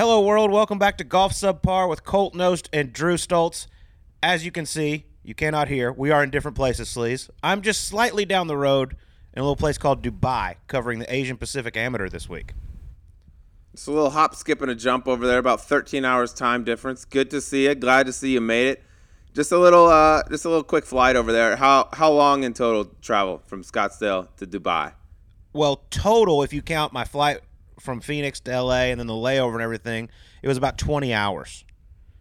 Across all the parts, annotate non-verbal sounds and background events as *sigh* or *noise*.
Hello, world. Welcome back to Golf Subpar with Colt Knost and Drew Stoltz. As you can see, you cannot hear. We are in different places, Sleaze. I'm just slightly down the road in a little place called Dubai, covering the Asian Pacific Amateur this week. It's a little hop, skip, and a jump over there. About 13 hours time difference. Good to see you. Glad to see you made it. Just a little, uh, just a little quick flight over there. How how long in total travel from Scottsdale to Dubai? Well, total, if you count my flight from Phoenix to LA and then the layover and everything, it was about 20 hours.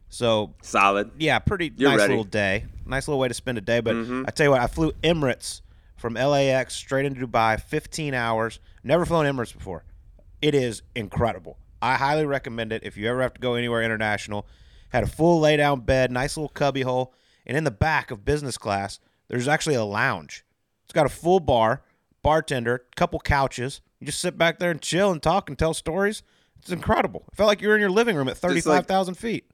So Solid. Yeah, pretty You're nice ready. little day. Nice little way to spend a day. But Mhm. I tell you what, I flew Emirates from LAX straight into Dubai, 15 hours. Never flown Emirates before. It is incredible. I highly recommend it if you ever have to go anywhere international. Had a full lay down bed, nice little cubby hole, and in the back of business class, there's actually a lounge. It's got a full bar, bartender, couple couches. You just sit back there and chill and talk and tell stories. It's incredible. It felt like you were in your living room at 35,000 feet.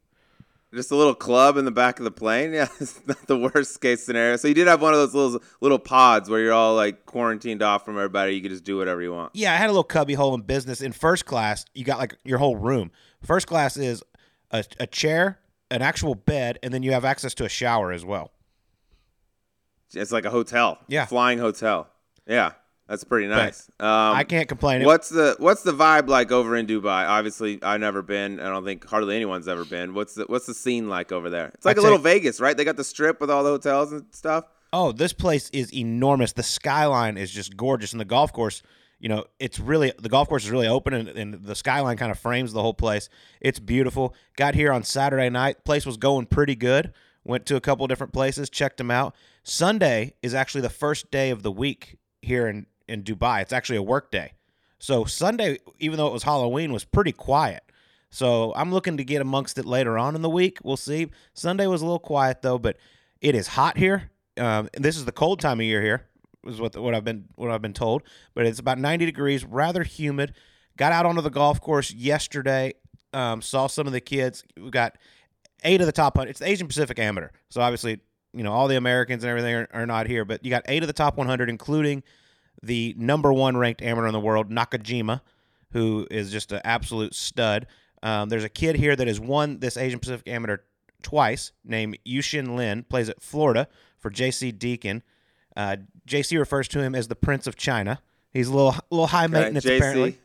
Just a little club in the back of the plane. *laughs* Yeah, it's not the worst case scenario. So you did have one of those little little pods where you're all like quarantined off from everybody. You could just do whatever you want. Yeah, I had a little cubby hole in business. In first class, you got like your whole room. First class is a, a chair, an actual bed, and then you have access to a shower as well. It's like a hotel. Yeah. flying hotel. Yeah, that's pretty nice. Um, I can't complain. What's the what's the vibe like over in Dubai? Obviously, I've never been. I don't think hardly anyone's ever been. What's the what's the scene like over there? It's like I'd a little Vegas, right? They got the strip with all the hotels and stuff. Oh, this place is enormous. The skyline is just gorgeous, and the golf course. You know, it's really the golf course is really open, and, and the skyline kind of frames the whole place. It's beautiful. Got here on Saturday night. Place was going pretty good. Went to a couple different places, checked them out. Sunday is actually the first day of the week here in in Dubai. It's actually a work day. So Sunday, even though it was Halloween, was pretty quiet. So I'm looking to get amongst it later on in the week. We'll see. Sunday was a little quiet though, but it is hot here. Um, this is the cold time of year here. Is what what I've been what I've been told. But it's about 90 degrees, rather humid. Got out onto the golf course yesterday. Um, saw some of the kids. We got eight of the top hundred. It's the Asian Pacific Amateur, so obviously you know all the Americans and everything are, are not here. But you got eight of the top 100, including the number one ranked amateur in the world, Nakajima, who is just an absolute stud. Um, there's a kid here that has won this Asian Pacific Amateur twice, named Yuxin Lin, plays at Florida for JC Deacon. Uh, JC refers to him as the Prince of China. He's a little *laughs* little high maintenance JC. apparently,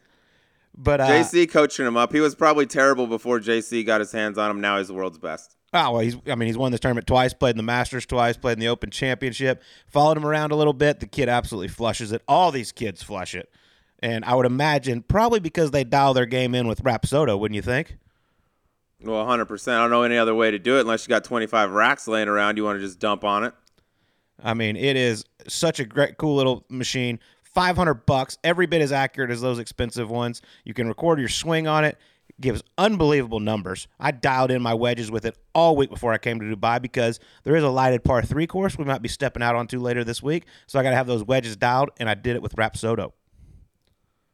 but uh, JC coaching him up. He was probably terrible before JC got his hands on him. Now he's the world's best. Oh well, he's. I mean, he's won this tournament twice. Played in the Masters twice. Played in the Open Championship. Followed him around a little bit. The kid absolutely flushes it. All these kids flush it, and I would imagine probably because they dial their game in with Rapsodo. Wouldn't you think? Well, 100%. I don't know any other way to do it unless you got 25 racks laying around. You want to just dump on it. I mean, it is such a great, cool little machine. Five hundred bucks, every bit as accurate as those expensive ones. You can record your swing on it. Gives unbelievable numbers. I dialed in my wedges with it all week before I came to Dubai because there is a lighted par three course we might be stepping out onto later this week. So I got to have those wedges dialed, and I did it with Rapsodo.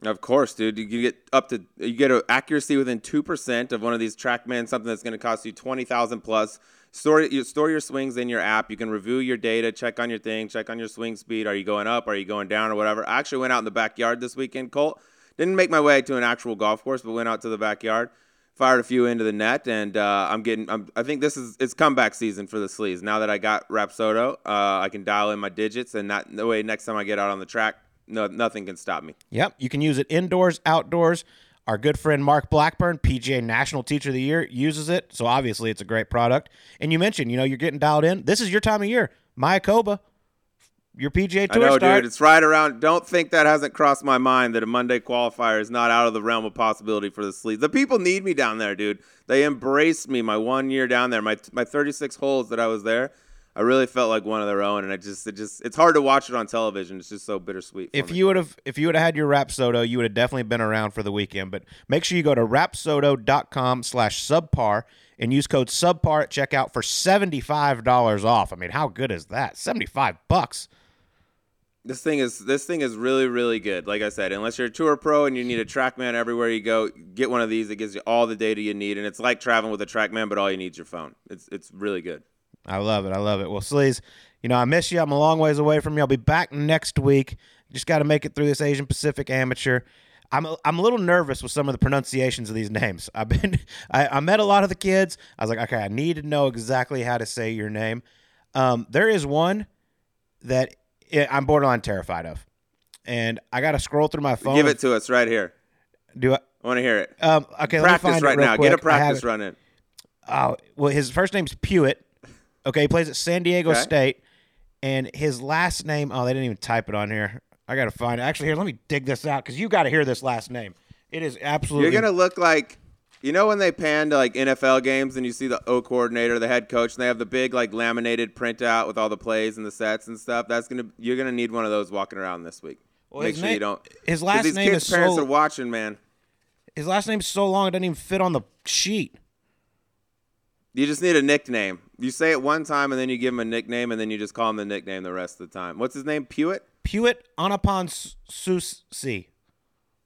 Of course, dude. You get up to you get an accuracy within two percent of one of these TrackMan, something that's going to cost you twenty thousand plus. Store you store your swings in your app. You can review your data, check on your thing, check on your swing speed. Are you going up? Are you going down or whatever? I actually went out in the backyard this weekend, Colt. Didn't make my way to an actual golf course, but went out to the backyard, fired a few into the net, and uh, I'm getting. I'm, I think this is it's comeback season for the sleeves. Now that I got Rapsodo, uh, I can dial in my digits, and that the way next time I get out on the track, no nothing can stop me. Yep, you can use it indoors, outdoors. Our good friend Mark Blackburn, PGA National Teacher of the Year, uses it. So obviously it's a great product. And you mentioned, you know, you're getting dialed in. This is your time of year. Mayakoba, your PGA Tour I know, start. dude. It's right around. Don't think that hasn't crossed my mind that a Monday qualifier is not out of the realm of possibility for the sleeves. The people need me down there, dude. They embraced me my one year down there. My my 36 holes that I was there, I really felt like one of their own. And it just, it just, it's hard to watch it on television. It's just so bittersweet. for if me. you would have if you would have had your Rapsodo, you would have definitely been around for the weekend. But make sure you go to rapsodo.com slash subpar and use code subpar at checkout for $75 off. I mean, how good is that? 75 bucks. This thing is this thing is really really good. Like I said, unless you're a tour pro and you need a TrackMan everywhere you go, get one of these. It gives you all the data you need, and it's like traveling with a TrackMan, but all you need is your phone. It's it's really good. I love it. I love it. Well, Sleaze, you know, I miss you. I'm a long ways away from you. I'll be back next week. Just got to make it through this Asian Pacific Amateur. I'm a, I'm a little nervous with some of the pronunciations of these names. *laughs* I've been I, I met a lot of the kids. I was like, okay, I need to know exactly how to say your name. Um, there is one that I'm borderline terrified of, and I got to scroll through my phone. Give it to us right here. Do I? I want to hear it. Um, okay, let me practice right now. quick. Get a practice run in. Oh, well, his first name's Puwit. Okay, he plays at San Diego Okay. State, and his last name. Oh, they didn't even type it on here. I got to find it. Actually, here, let me dig this out because you got to hear this last name. It is absolutely. You're gonna look like you know when they pan to like NFL games and you see the O coordinator, the head coach, and they have the big like laminated printout with all the plays and the sets and stuff. That's gonna you're gonna need one of those walking around this week. Well, Make sure you don't. his last these name kids' is parents so- are watching, man. His last name's so long it doesn't even fit on the sheet. You just need a nickname. You say it one time and then you give him a nickname and then you just call him the nickname the rest of the time. What's his name? Puwit. Pewitt Anapon Susi.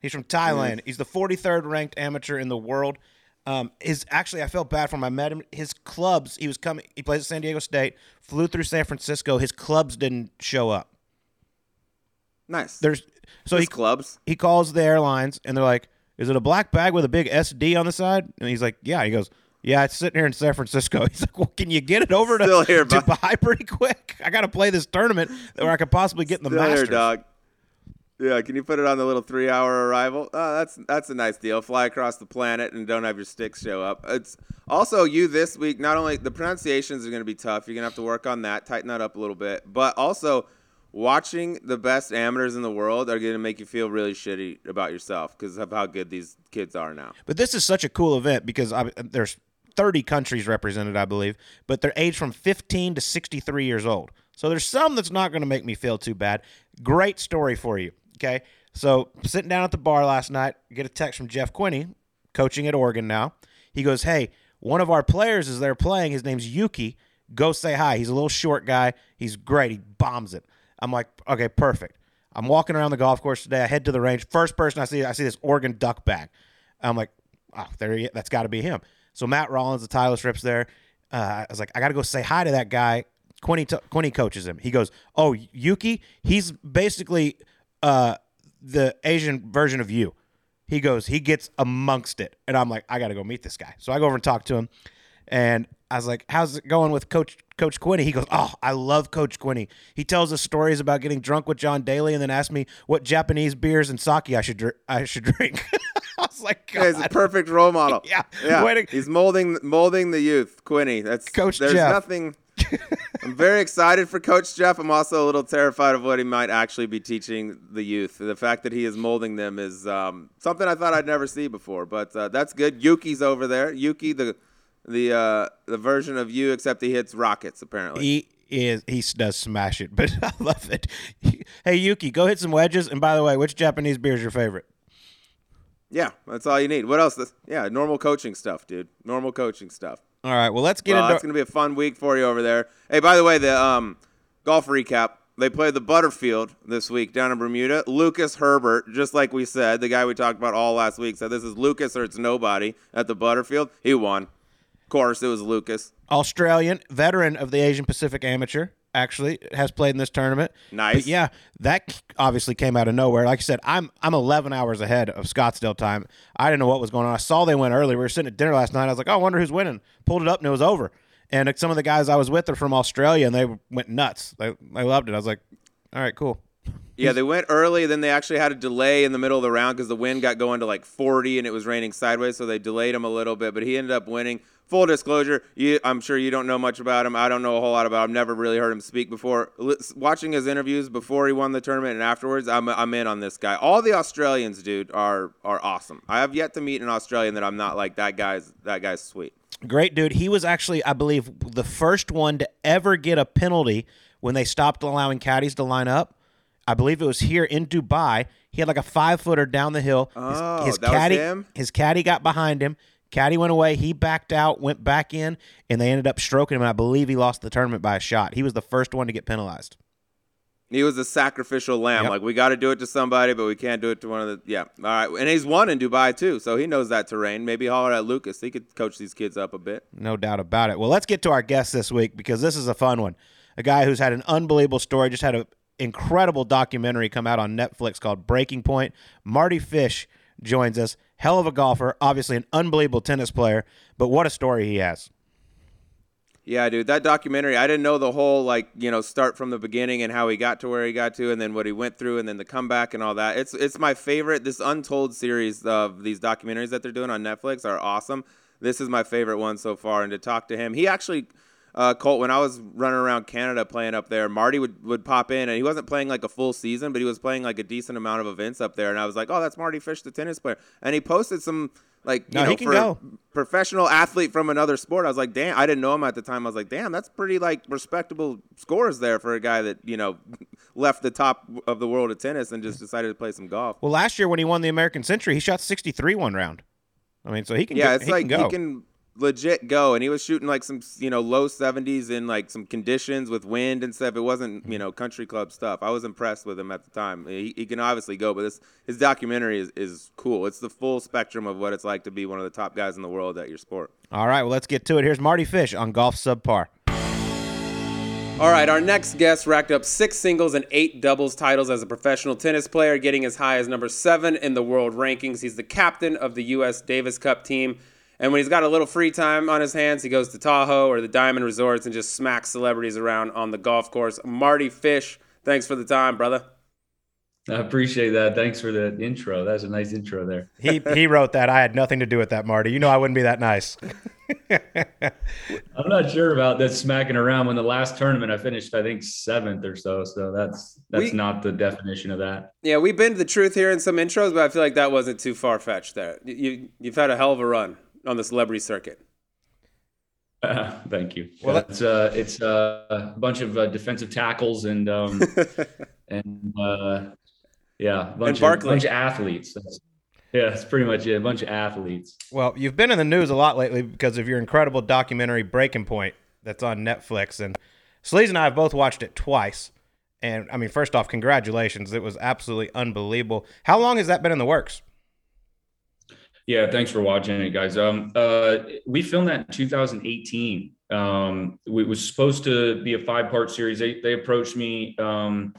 He's from Thailand. Mm. He's the 43rd ranked amateur in the world. Um, his actually, I felt bad for him. I met him. His clubs. He was coming. He plays at San Diego State. Flew through San Francisco. His clubs didn't show up. Nice. There's so His he clubs. he calls the airlines and they're like, "Is it a black bag with a big SD on the side?" And he's like, "Yeah." He goes, "Yeah, it's sitting here in San Francisco." *laughs* He's like, "Well, can you get it over to here. Dubai pretty quick? I got to play this tournament where I could possibly get in the Still here, Masters." dog. Yeah, can you put it on the little three-hour arrival? Oh, that's that's a nice deal. Fly across the planet and don't have your sticks show up. It's also you this week. Not only the pronunciations are going to be tough, you're going to have to work on that, tighten that up a little bit. But also, watching the best amateurs in the world are going to make you feel really shitty about yourself because of how good these kids are now. But this is such a cool event because I, there's 30 countries represented, I believe, but they're aged from 15 to 63 years old. So there's some that's not going to make me feel too bad. Great story for you. Okay. So sitting down at the bar last night, get a text from Jeff Quinney, coaching at Oregon now. He goes, Hey, one of our players is there playing. His name's Yuki. Go say hi. He's a little short guy. He's great. He bombs it. I'm like, okay, perfect. I'm walking around the golf course today. I head to the range. First person I see, I see this Oregon duck bag. I'm like, oh, there he, that's got to be him. So Matt Rollins, the Tyler Strips there. Uh, I was like, I got to go say hi to that guy. Quinney, t- Quinney coaches him. He goes, oh, Yuki, he's basically uh, the Asian version of you. He goes, he gets amongst it. And I'm like, I got to go meet this guy. So I go over and talk to him. And I was like, how's it going with Coach Coach Quinney? He goes, oh, I love Coach Quinney. He tells us stories about getting drunk with John Daly and then asks me what Japanese beers and sake I should dr- I should drink. *laughs* I was like, Yeah, he's a perfect role model. *laughs* Yeah. yeah. He's molding molding the youth, Quinney. That's Coach There's Jeff. nothing. *laughs* I'm very excited for Coach Jeff. I'm also a little terrified of what he might actually be teaching the youth. The fact that he is molding them is um, something I thought I'd never see before. But uh, that's good. Yuki's over there. Yuki, the the uh, the version of you, except he hits rockets apparently. he is he does smash it, *laughs* but I love it. Hey Yuki, go hit some wedges. And by the way, which Japanese beer is your favorite? yeah, that's all you need. What else? Yeah, normal coaching stuff, dude. Normal coaching stuff. All right, well let's get Well, into it's gonna be a fun week for you over there. Hey, by the way, the um, golf recap. They played the Butterfield this week down in Bermuda. Lucas Herbert, just like we said, the guy we talked about all last week, said this is Lucas or it's nobody at the Butterfield. He won. Of course, it was Lucas. Australian veteran of the Asian Pacific Amateur. Actually, has played in this tournament. Nice. But yeah, that obviously came out of nowhere. Like I said, I'm I'm 11 hours ahead of Scottsdale time. I didn't know what was going on. I saw they went early. We were sitting at dinner last night. I was like, oh, I wonder who's winning. Pulled it up and it was over. And uh, some of the guys I was with are from Australia, and they went nuts. They they loved it. I was like, all right, cool. Yeah, they went early. Then they actually had a delay in the middle of the round because the wind got going to like 40 and it was raining sideways, so they delayed him a little bit. But he ended up winning. Full disclosure, you, I'm sure you don't know much about him. I don't know a whole lot about him. Never really heard him speak before. Li- Watching his interviews before he won the tournament and afterwards, I'm, I'm in on this guy. All the Australians, dude, are are awesome. I have yet to meet an Australian that I'm not like that guy's that guy's sweet. Great dude. He was actually, I believe, the first one to ever get a penalty when they stopped allowing caddies to line up. I believe it was here in Dubai. He had like a five footer down the hill. His, Oh, his that was caddy, him? his caddy got behind him. Caddy went away. He backed out, went back in, and they ended up stroking him. And I believe he lost the tournament by a shot. He was the first one to get penalized. He was a sacrificial lamb. Yep. Like we got to do it to somebody, but we can't do it to one of the. Yeah, all right. And he's won in Dubai too, so he knows that terrain. Maybe holler at Lucas. He could coach these kids up a bit. No doubt about it. Well, let's get to our guest this week because this is a fun one. A guy who's had an unbelievable story. Just had an incredible documentary come out on Netflix called Breaking Point. Mardy Fish joins us. Hell of a golfer, obviously an unbelievable tennis player, but what a story he has. Yeah, dude, that documentary, I didn't know the whole like, you know, start from the beginning and how he got to where he got to and then what he went through and then the comeback and all that. It's it's my favorite this untold series of these documentaries that they're doing on Netflix are awesome. This is my favorite one so far and to talk to him. He actually uh, Colt, when I was running around Canada playing up there, Mardy would, would pop in and he wasn't playing like a full season, but he was playing like a decent amount of events up there. And I was like, oh, that's Mardy Fish, the tennis player. And he posted some like you No, know for go. professional athlete from another sport. I was like, damn, I didn't know him at the time. I was like, damn, that's pretty like respectable scores there for a guy that you know *laughs* left the top of the world of tennis and just decided to play some golf. Well, last year when he won the American Century, he shot 63 one round. I mean, so he can Yeah, go, it's he like can go. he can legit go, and he was shooting like some you know low seventies in like some conditions with wind and stuff. It wasn't you mm-hmm. know country club stuff. I was impressed with him at the time. He, he can obviously go, but this his documentary is, is cool. It's the full spectrum of what it's like to be one of the top guys in the world at your sport. All right, well, let's get to it. Here's Mardy Fish on Golf Subpar. All right, our next guest racked up six singles and eight doubles titles as a professional tennis player, getting as high as number seven in the world rankings. He's the captain of the U.S. Davis Cup team. And when he's got a little free time on his hands, he goes to Tahoe or the Diamond Resorts and just smacks celebrities around on the golf course. Mardy Fish, thanks for the time, brother. I appreciate that. Thanks for the intro. That's a nice intro there. He he wrote that. I had nothing to do with that, Mardy. You know I wouldn't be that nice. *laughs* I'm not sure about that smacking around. When the last tournament I finished, I think seventh or so. So that's that's We- not the definition of that. Yeah, we've been to the truth here in some intros, but I feel like that wasn't too far fetched there. You, you've had a hell of a run on the celebrity circuit. thank you. Well, Well, it's uh, it's uh, a bunch of uh, defensive tackles and um, *laughs* and uh, yeah, a bunch of, bunch of athletes. That's, yeah, that's pretty much it. A bunch of athletes. Well, you've been in the news a lot lately because of your incredible documentary Breaking Point that's on Netflix, and Sleaze and I have both watched it twice. And I mean, first off, congratulations! It was absolutely unbelievable. How long has that been in the works? Yeah, thanks for watching it, guys. Um, uh, we filmed that in 2018. Um, it was supposed to be a five-part series. They they approached me um,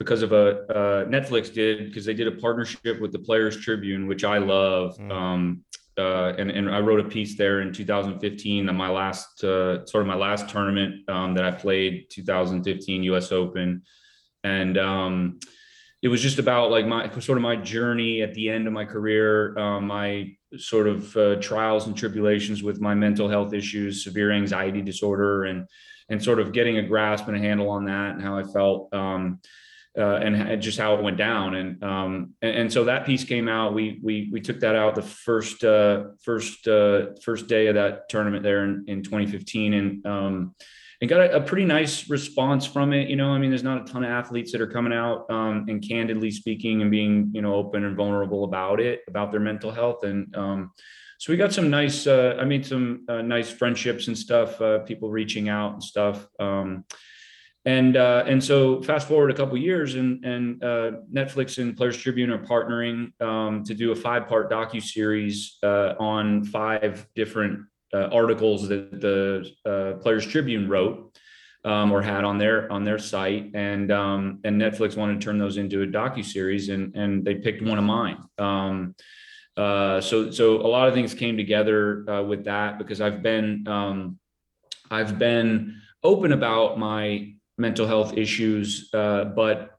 because of a uh, Netflix did because they did a partnership with the Players Tribune, which I love. Mm. Um, uh, and and I wrote a piece there in 2015 on my last uh, sort of my last tournament um, that I played, 2015 U.S. Open, and um, it was just about like my sort of my journey at the end of my career, um, my sort of uh, trials and tribulations with my mental health issues, severe anxiety disorder, and and sort of getting a grasp and a handle on that and how I felt. Um, uh, and, just how it went down, and, um, and and so that piece came out. We we we took that out the first uh, first uh, first day of that tournament there in, in 2015, and um, and got a, a pretty nice response from it. You know, I mean, there's not a ton of athletes that are coming out um, and candidly speaking and being, you know, open and vulnerable about it, about their mental health. And um, so we got some nice, uh, I mean, some uh, nice friendships and stuff, uh, people reaching out and stuff. Um, and uh, and so fast forward a couple years, and and uh, Netflix and Players Tribune are partnering um, to do a five part docu series uh, on five different uh, articles that the uh, Players Tribune wrote um, or had on their on their site, and um, and Netflix wanted to turn those into a docu series, and and they picked one of mine. Um, uh, so so a lot of things came together uh, with that because I've been um, I've been open about my mental health issues, uh, but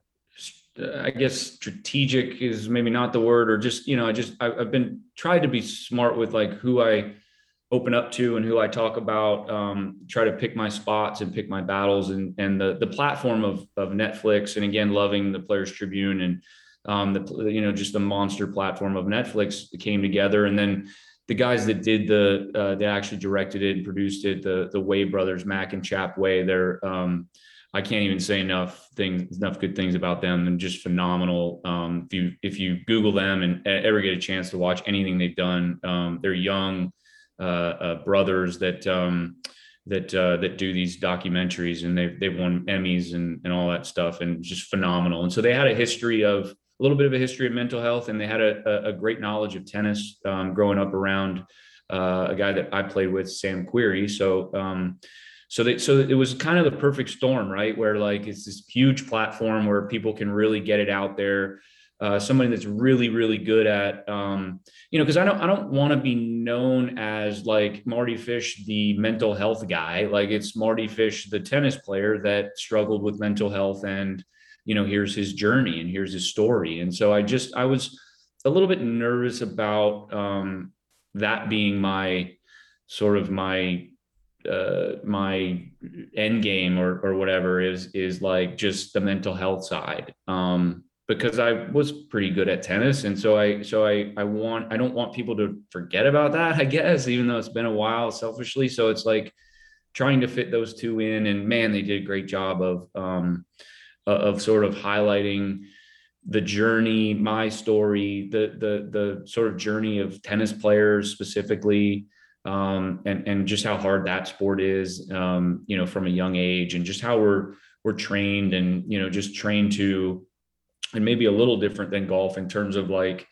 I guess strategic is maybe not the word, or just you know, I just I, I've been tried to be smart with like who I open up to and who I talk about. Um, try to pick my spots and pick my battles, and and the the platform of of Netflix, and again, loving the Players Tribune and um, the you know just the monster platform of Netflix came together, and then the guys that did the uh, that actually directed it and produced it, the the Way brothers, Mac and Chap Way, they're um, I can't even say enough things, enough good things about them. They're just phenomenal. Um, if you if you Google them and ever get a chance to watch anything they've done, um, they're young brothers that um, that uh, that do these documentaries, and they've they've won Emmys and and all that stuff, and just phenomenal. And so they had a history of a little bit of a history of mental health, and they had a, a great knowledge of tennis um, growing up around uh, a guy that I played with, Sam Querrey. So. Um, so they so it was kind of the perfect storm, right? Where like it's this huge platform where people can really get it out there. Uh, somebody that's really really good at um, you know because I don't I don't want to be known as like mardy Fish the mental health guy. Like it's mardy Fish the tennis player that struggled with mental health and you know here's his journey and here's his story. And so I just I was a little bit nervous about um, that being my sort of my uh, my end game or or whatever is is like just the mental health side. Um, because I was pretty good at tennis. And so I so I I want I don't want people to forget about that *laughs* I guess even though it's been a while selfishly. So it's like trying to fit those two in. And man they did a great job of um, of sort of highlighting the journey my story the the the sort of journey of tennis players specifically um, and and just how hard that sport is, um, you know, from a young age, and just how we're we're trained, and you know, just trained to, and maybe a little different than golf in terms of like,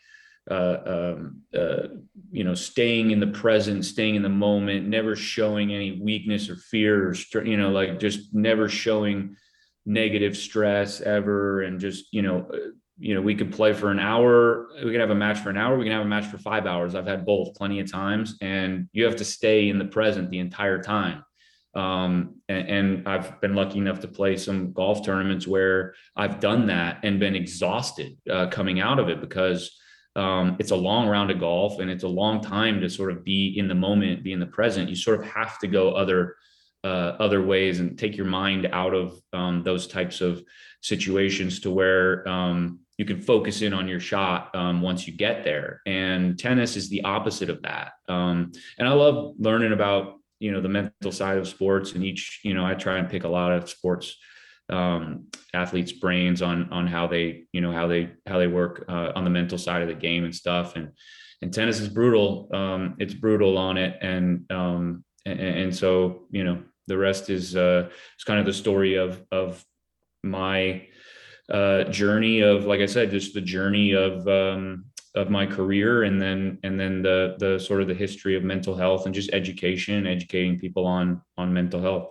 uh, um, uh, you know, staying in the present, staying in the moment, never showing any weakness or fear, or you know, like just never showing negative stress ever, and just you know, you know, we could play for an hour. We could have a match for an hour. We can have a match for five hours. I've had both plenty of times, and you have to stay in the present the entire time. Um, and, and, I've been lucky enough to play some golf tournaments where I've done that and been exhausted uh, coming out of it because um, it's a long round of golf and it's a long time to sort of be in the moment, be in the present. You sort of have to go other uh, other ways and take your mind out of um, those types of situations to where um, you can focus in on your shot um, once you get there. And tennis is the opposite of that. Um, and I love learning about you know the mental side of sports. And each you know I try and pick a lot of sports um, athletes' brains on on how they you know how they how they work uh, on the mental side of the game and stuff. And and tennis is brutal. Um, it's brutal on it, and, um, and and so you know the rest is uh, it's kind of the story of of my uh, journey of, like I said, just the journey of um, of my career, and then and then the the sort of the history of mental health and just education, educating people on on mental health.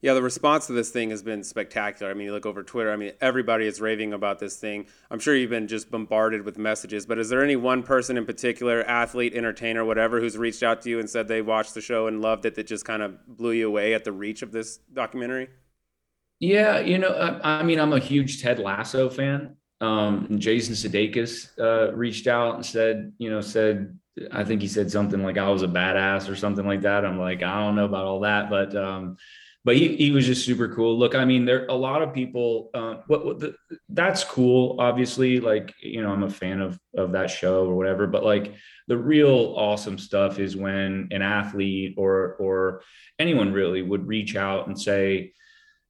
Yeah, the response to this thing has been spectacular. I mean, you look over Twitter. I mean, everybody is raving about this thing. I'm sure you've been just bombarded with messages. But is there any one person in particular, athlete, entertainer, whatever, who's reached out to you and said they watched the show and loved it that just kind of blew you away at the reach of this documentary? Yeah, you know, I, I mean, I'm a huge Ted Lasso fan. Um, Jason Sudeikis uh, reached out and said, you know, said I think he said something like I was a badass or something like that. I'm like, I don't know about all that, but um, but he, he was just super cool. Look, I mean, there a lot of people. Uh, what, what the, that's cool. Obviously, like you know, I'm a fan of of that show or whatever. But like the real awesome stuff is when an athlete or or anyone really would reach out and say,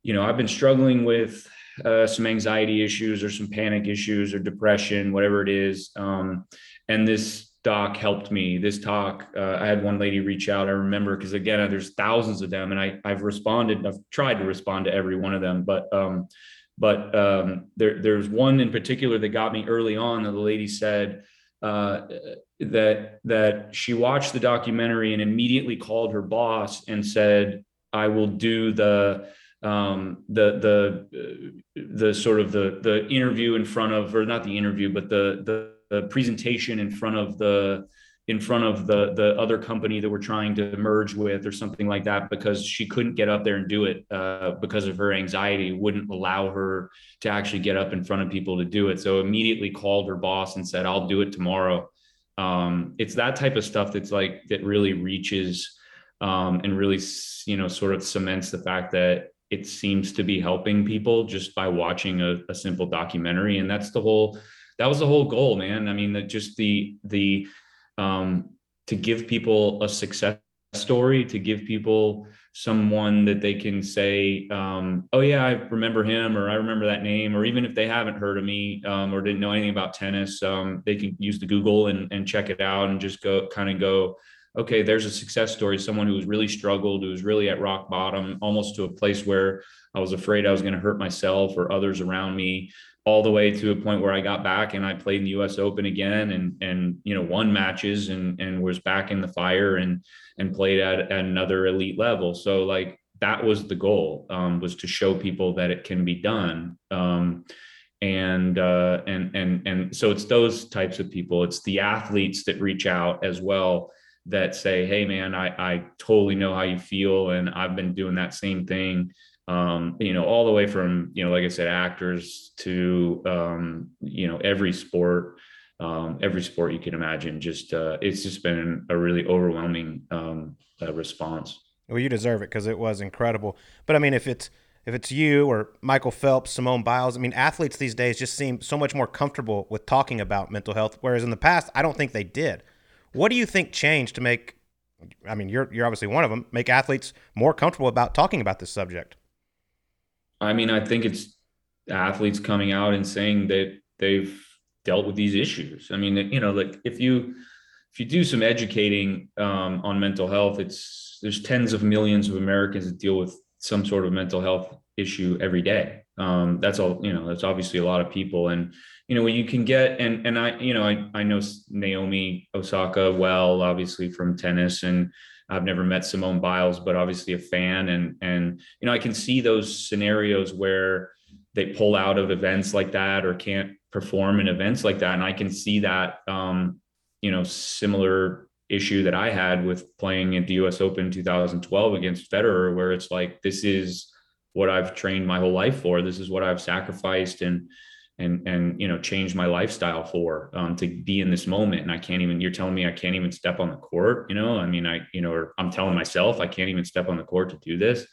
you know, I've been struggling with uh, some anxiety issues or some panic issues or depression, whatever it is. Um, and this doc helped me. This talk, uh, I had one lady reach out. I remember because again, there's thousands of them, and I I've responded. I've tried to respond to every one of them, but um, but um, there there's one in particular that got me early on. That the lady said uh, that that she watched the documentary and immediately called her boss and said, "I will do the." Um, the the the sort of the the interview in front of or not the interview but the the, the presentation in front of the in front of the the other company that we're trying to merge with or something like that because she couldn't get up there and do it uh, because of her anxiety wouldn't allow her to actually get up in front of people to do it. So immediately called her boss and said i'll do it tomorrow. Um, it's that type of stuff that's like that really reaches um, and really you know sort of cements the fact that it seems to be helping people just by watching a, a simple documentary. And that's the whole that was the whole goal man. I mean that just the the um to give people a success story to give people someone that they can say um, oh yeah i remember him or i remember that name or even if they haven't heard of me um, or didn't know anything about tennis um, they can use the google and, and check it out and just go kind of go okay, there's a success story, someone who's really struggled, who's really at rock bottom, almost to a place where I was afraid I was going to hurt myself or others around me, all the way to a point where I got back and I played in the US Open again and and you know won matches and and was back in the fire and and played at, at another elite level. So like that was the goal um, was to show people that it can be done um, and uh, and and and so it's those types of people it's the athletes that reach out as well that say hey man i i totally know how you feel and i've been doing that same thing. Um, you know all the way from you know like i said actors to um, you know every sport um, every sport you can imagine just uh, it's just been a really overwhelming um, uh, response. Well you deserve it because it was incredible. But i mean if it's if it's you or Michael Phelps, Simone Biles, I mean, athletes these days just seem so much more comfortable with talking about mental health, whereas in the past, I don't think they did. What do you think changed to make? I mean, you're you're obviously one of them. Make athletes more comfortable about talking about this subject. I mean, I think it's athletes coming out and saying that they've dealt with these issues. I mean, you know, like if you if you do some educating um, on mental health, it's there's tens of millions of Americans that deal with some sort of mental health issue every day. Um, that's all, you know, that's obviously a lot of people. And, you know, when you can get, and, and I, you know, I, I know Naomi Osaka well, obviously from tennis and I've never met Simone Biles, but obviously a fan. And, and, you know, I can see those scenarios where they pull out of events like that or can't perform in events like that. And I can see that, um, you know, similar issue that I had with playing at the US Open 2012 against Federer, where it's like, this is what I've trained my whole life for. This is what I've sacrificed and, and, and, you know, changed my lifestyle for, um, to be in this moment. And I can't even, you're telling me I can't even step on the court, you know, I mean, I, you know, or I'm telling myself I can't even step on the court to do this.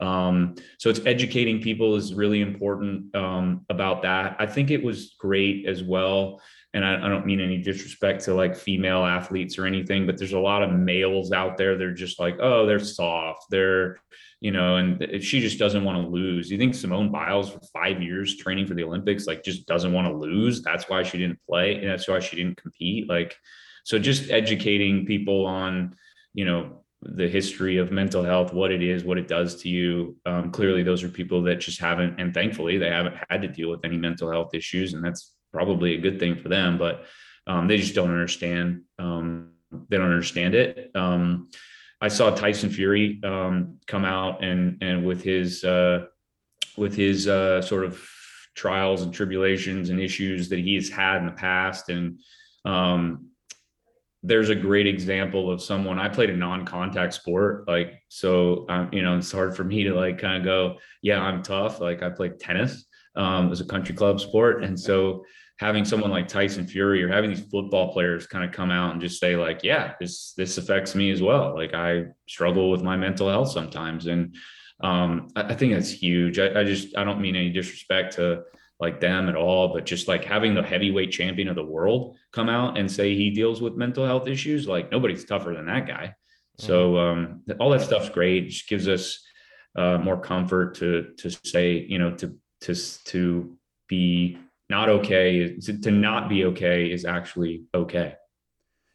Um, so it's educating people is really important um, about that. I think it was great as well and I, I, don't mean any disrespect to like female athletes or anything, but there's a lot of males out there. They're just like, oh, they're soft. They're, you know, and she just doesn't want to lose. You think Simone Biles for five years training for the Olympics, like just doesn't want to lose. That's why she didn't play. And that's why she didn't compete. Like, so just educating people on, you know, the history of mental health, what it is, what it does to you. Um, clearly, those are people that just haven't, and thankfully, they haven't had to deal with any mental health issues, and that's probably a good thing for them, but um, they just don't understand. Um, they don't understand it. Um, I saw Tyson Fury um, come out and and with his uh, with his uh, sort of trials and tribulations and issues that he's had in the past, and um, there's a great example of someone I played a non-contact sport, like so. Um, you know, it's hard for me to like kind of go, yeah, I'm tough. Like I played tennis um, as a country club sport, and so having someone like Tyson Fury or having these football players kind of come out and just say like, yeah, this this affects me as well. Like I struggle with my mental health sometimes, and um, I, I, think that's huge. I, I, just I don't mean any disrespect to like them at all, but just like having the heavyweight champion of the world come out and say he deals with mental health issues, like nobody's tougher than that guy. So mm-hmm. um, all that stuff's great. It just gives us uh, more comfort to to say, you know, to to to be not okay to, to not be okay is actually okay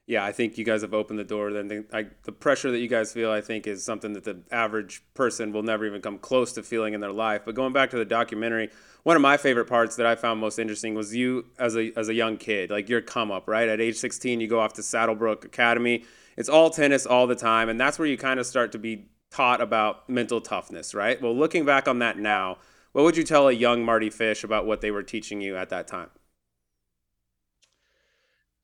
yeah, I think you guys have opened the door. Then the, the pressure that you guys feel, I think, is something that the average person will never even come close to feeling in their life. But going back to the documentary, one of my favorite parts that I found most interesting was you as a as a young kid, like your come up, right? At age 16, you go off to Saddlebrook Academy. It's all tennis all the time, and that's where you kind of start to be taught about mental toughness, right? Well, looking back on that now, what would you tell a young Mardy Fish about what they were teaching you at that time?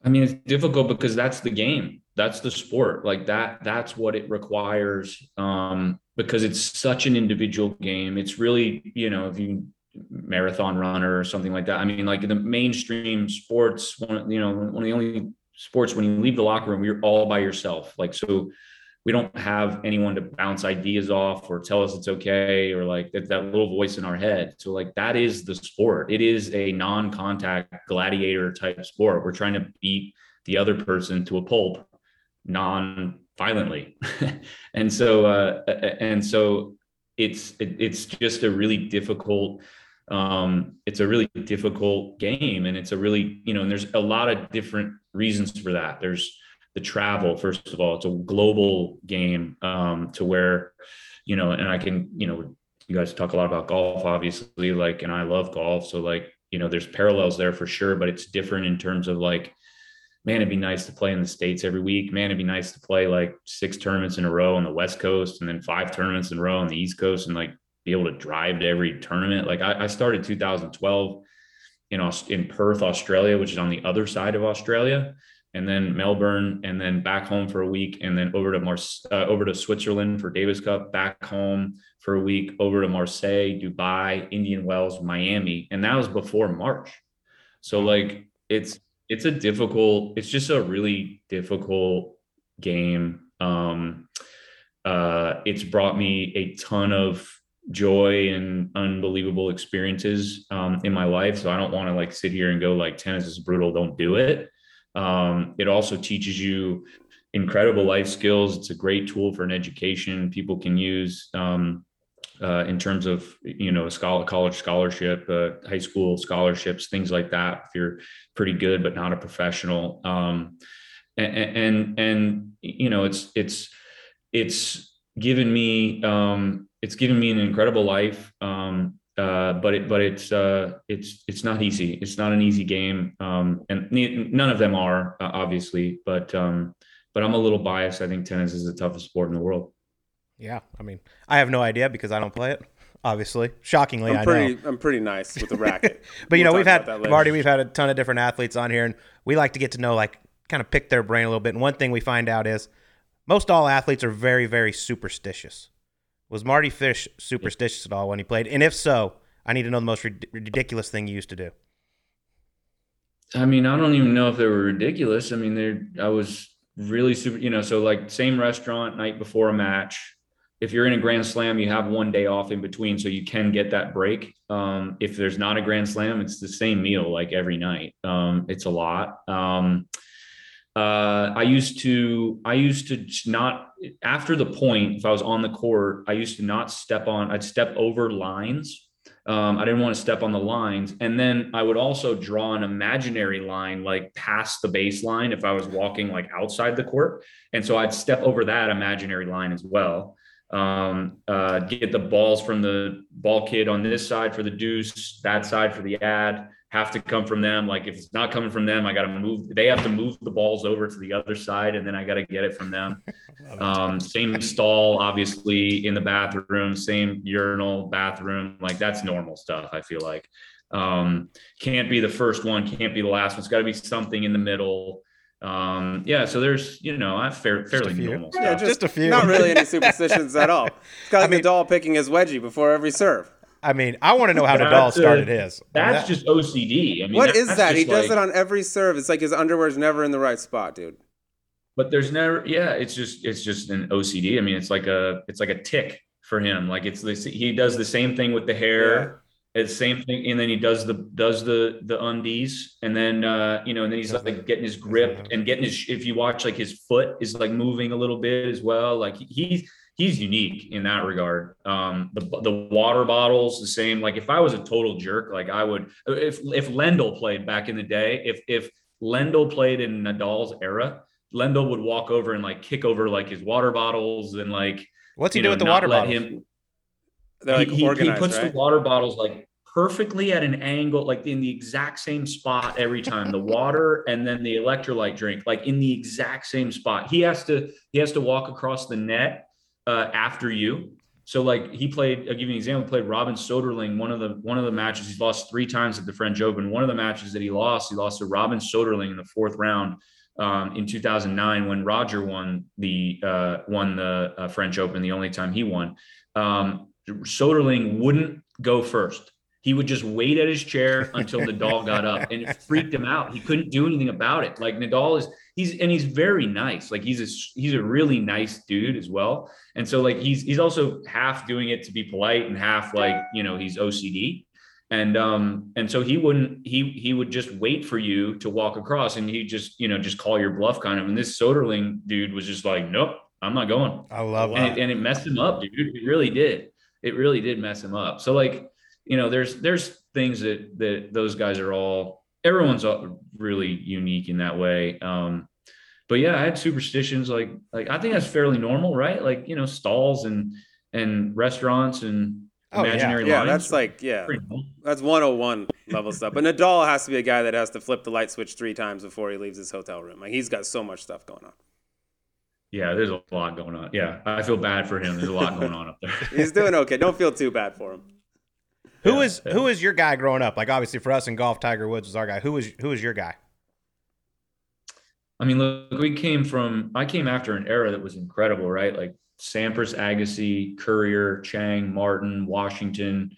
I mean, it's difficult because that's the game. That's the sport. Like that, that's what it requires. Um, because it's such an individual game. It's really, you know, if you marathon runner or something like that. I mean, like the mainstream sports, one, you know, one of the only sports when you leave the locker room, you're all by yourself. Like, so we don't have anyone to bounce ideas off or tell us it's okay or like that, that little voice in our head. So like that is the sport. It is a non-contact gladiator type sport. We're trying to beat the other person to a pulp non-violently. *laughs* And so uh and so it's it, it's just a really difficult um it's a really difficult game. And it's a really you know and there's a lot of different reasons for that. There's the travel first of all it's a global game um, to where you know and i can you know you guys talk a lot about golf obviously like and i love golf so like you know there's parallels there for sure but it's different in terms of like man, it'd be nice to play in the States every week. Man, it'd be nice to play like six tournaments in a row on the West Coast and then five tournaments in a row on the East Coast and like be able to drive to every tournament. Like I, I started 2012 in, in Perth, Australia, which is on the other side of Australia and then Melbourne, and then back home for a week, and then over to Mars, uh, over to Switzerland for Davis Cup, back home for a week, over to Marseille, Dubai, Indian Wells, Miami, and that was before March. So like it's it's a difficult, it's just a really difficult game. Um, uh, it's brought me a ton of joy and unbelievable experiences um, in my life. So I don't want to like sit here and go like tennis is brutal, don't do it. Um, it also teaches you incredible life skills. It's a great tool for an education people can use um, uh, in terms of you know a scholar, college scholarship, uh, high school scholarships, things like that. If you're pretty good but not a professional, um, and, and and you know it's it's it's given me um, it's given me an incredible life. Um, uh, but it, but it's uh, it's it's not easy. It's not an easy game, um, and none of them are uh, obviously. But um, but I'm a little biased. I think tennis is the toughest sport in the world. Yeah, I mean, I have no idea because I don't play it. Obviously, shockingly, I'm I pretty, know. I'm pretty nice with the racket. *laughs* but you we'll know, we've had Mardy, we've had a ton of different athletes on here, and we like to get to know, like, kind of pick their brain a little bit. And one thing we find out is most all athletes are very, very superstitious. Was Mardy Fish superstitious at all when he played? And if so, I need to know the most rid- ridiculous thing you used to do. I mean, I don't even know if they were ridiculous. I mean, they I was really super, you know, so like same restaurant night before a match. If you're in a grand slam, you have one day off in between, so you can get that break. Um, if there's not a grand slam, it's the same meal like every night. Um, it's a lot. Um, uh, I used to I used to not after the point if I was on the court I used to not step on I'd step over lines. Um, I didn't want to step on the lines. And then I would also draw an imaginary line like past the baseline if I was walking like outside the court. And so I'd step over that imaginary line as well. Um, uh, get the balls from the ball kid on this side for the deuce that side for the ad have to come from them. Like if it's not coming from them, I got to move. They have to move the balls over to the other side, and then I got to get it from them. *laughs* Um, same stall, obviously in the bathroom. Same urinal, bathroom. Like that's normal stuff. I feel like um, can't be the first one, can't be the last one. It's got to be something in the middle. Um, yeah, so there's you know I fair, fairly normal stuff. Yeah, just, just, a few. Not really any *laughs* superstitions at all. It's got I mean, Nadal picking his wedgie before every serve. I mean, I want to know how Nadal started his. That's I mean, that, just OCD. I mean, what is that? He does like, it on every serve. It's like his underwear's never in the right spot, dude. But there's never, yeah. It's just, it's just an OCD. I mean, it's like a, it's like a tick for him. Like it's this. He does the same thing with the hair. Yeah. It's the same thing, and then he does the does the the undies, and then uh, you know, and then he's like getting his grip and getting his. If you watch, like his foot is like moving a little bit as well. Like he he's unique in that regard. Um, the the water bottles the same. Like if I was a total jerk, like I would if if Lendl played back in the day, if if Lendl played in Nadal's era, Lendl would walk over and like kick over like his water bottles and like what's he do know, with the water bottles? Him, They're like he, he, puts right? the water bottles like perfectly at an angle, like in the exact same spot every time. The *laughs* water and then the electrolyte drink, like in the exact same spot. He has to he has to walk across the net uh, after you. So like he played, I'll give you an example. Played Robin Soderling. One of the one of the matches he's lost three times at the French Open. One of the matches that he lost, he lost to Robin Soderling in the fourth round um, in 2009 when Roger won the uh, won the uh, French Open. The only time he won. Um, Soderling wouldn't go first. He would just wait at his chair until Nadal got up, and it freaked him out. He couldn't do anything about it. Like Nadal is he's and he's very nice. Like he's a he's a really nice dude as well. And so like he's he's also half doing it to be polite and half like you know he's OCD. And um and so he wouldn't he he would just wait for you to walk across and he just you know just call your bluff kind of. And this Soderling dude was just like nope I'm not going. I love and it. And it messed him up, dude. It really did. It really did mess him up. So like you know there's there's things that that those guys are all everyone's really unique in that way. Um, but yeah, I had superstitions like like I think that's fairly normal, right? Like you know, stalls and and restaurants and Oh, yeah. imaginary Yeah, lines. that's like yeah, Pretty cool. that's 101 level stuff. But Nadal has to be a guy that has to flip the light switch three times before he leaves his hotel room. Like he's got so much stuff going on. Yeah, there's a lot going on. Yeah, I feel bad for him. There's a lot going on up there. He's doing *laughs* okay. Don't feel too bad for him. Who was yeah. who your guy growing up? Like obviously for us in golf, Tiger Woods was our guy. Who was who was your guy? I mean, look, we came from, I came after an era that was incredible, right? Like Sampras, Agassi, Courier, Chang, Martin, Washington,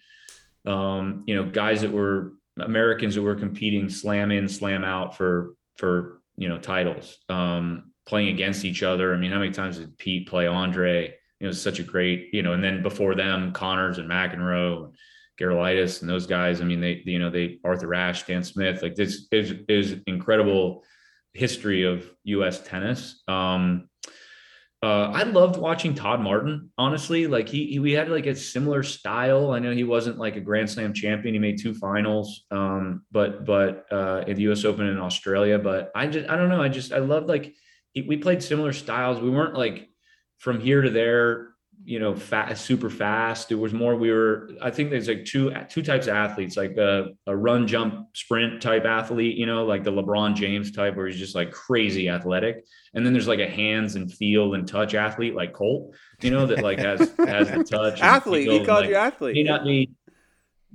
um, you know, guys that were Americans that were competing slam in, slam out for, for, you know, titles, um, playing against each other. I mean, how many times did Pete play Andre? You know, such a great, you know, and then before them, Connors and McEnroe, Gerulaitis and those guys. I mean, they, you know, they, Arthur Ashe, Stan Smith, like this is, is incredible history of U.S. tennis. Um, uh, I loved watching Todd Martin. Honestly, like he, he, we had like a similar style. I know he wasn't like a Grand Slam champion. He made two finals, um, but but uh, in the U.S. Open in Australia. But I just I don't know. I just I loved like he, we played similar styles. We weren't like from here to there you know fast super fast it was more we were i think there's like two two types of athletes like a, a run jump sprint type athlete you know like the lebron james type where he's just like crazy athletic and then there's like a hands and feel and touch athlete like colt you know that like has has the touch Athlete. He called like, you athlete. may not be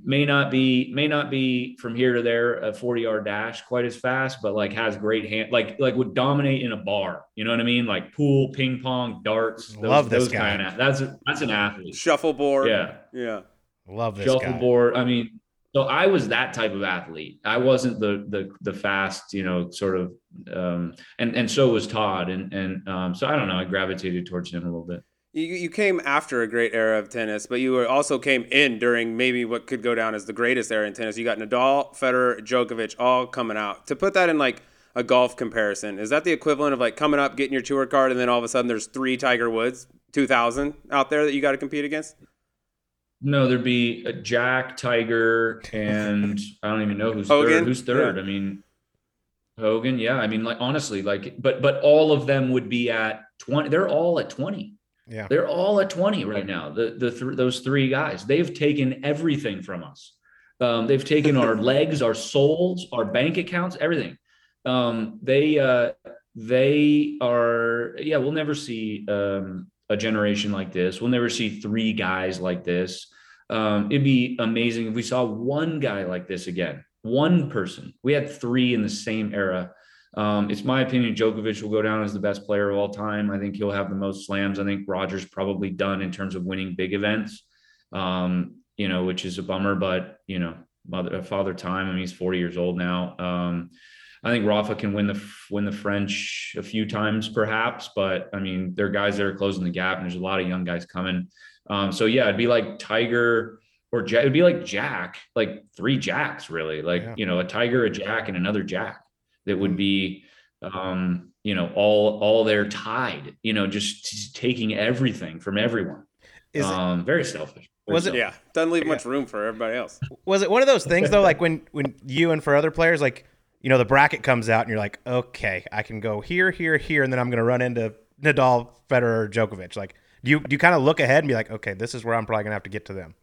may not be may not be from here to there a 40 yard dash quite as fast but like has great hand like like would dominate in a bar you know what i mean like pool ping pong darts those, Love this those guy. kind of that's that's an athlete Shuffleboard. yeah Yeah. Love this guy. shuffleboard i mean so i was that type of athlete i wasn't the the the fast you know sort of um and and so was todd and and um so i don't know i gravitated towards him a little bit You, you came after a great era of tennis, but you also came in during maybe what could go down as the greatest era in tennis. You got Nadal, Federer, Djokovic all coming out. To put that in like a golf comparison, is that the equivalent of like coming up, getting your tour card, and then all of a sudden there's three Tiger Woods 2000 out there that you got to compete against? No, there'd be a Jack, Tiger, and I don't even know who's Hogan? third. Who's third? I mean, Hogan. Yeah, I mean, like honestly, like, but but all of them would be at twenty. They're all at twenty. Yeah. They're all at twenty right now. The the th- those three guys. They've taken everything from us. Um, they've taken our *laughs* legs, our souls, our bank accounts, everything. Um, they uh, they are. Yeah, we'll never see um, a generation like this. We'll never see three guys like this. Um, it'd be amazing if we saw one guy like this again. One person. We had three in the same era. Um, it's my opinion Djokovic will go down as the best player of all time. I think he'll have the most slams. I think Rogers probably done in terms of winning big events. Um, you know, which is a bummer, but you know, mother father time. I mean, he's 40 years old now. Um, I think Rafa can win the win the French a few times, perhaps, but I mean, there are guys that are closing the gap, and there's a lot of young guys coming. Um, so yeah, it'd be like Tiger or Jack. It'd be like Jack, like three Jacks, really. Like Yeah. you know, a Tiger, a Jack, and another Jack. That would be, um, you know, all all there tied. You know, just, just taking everything from everyone. Is it, um, very selfish. Very Was it- Yeah, doesn't leave much room for everybody else. was it one of those things though? Like when when you and for other players, like you know, the bracket comes out and you're like, okay, I can go here, here, here, and then I'm going to run into Nadal, Federer, Djokovic. Like, do you do you kind of look ahead and be like, okay, this is where I'm probably going to have to get to them?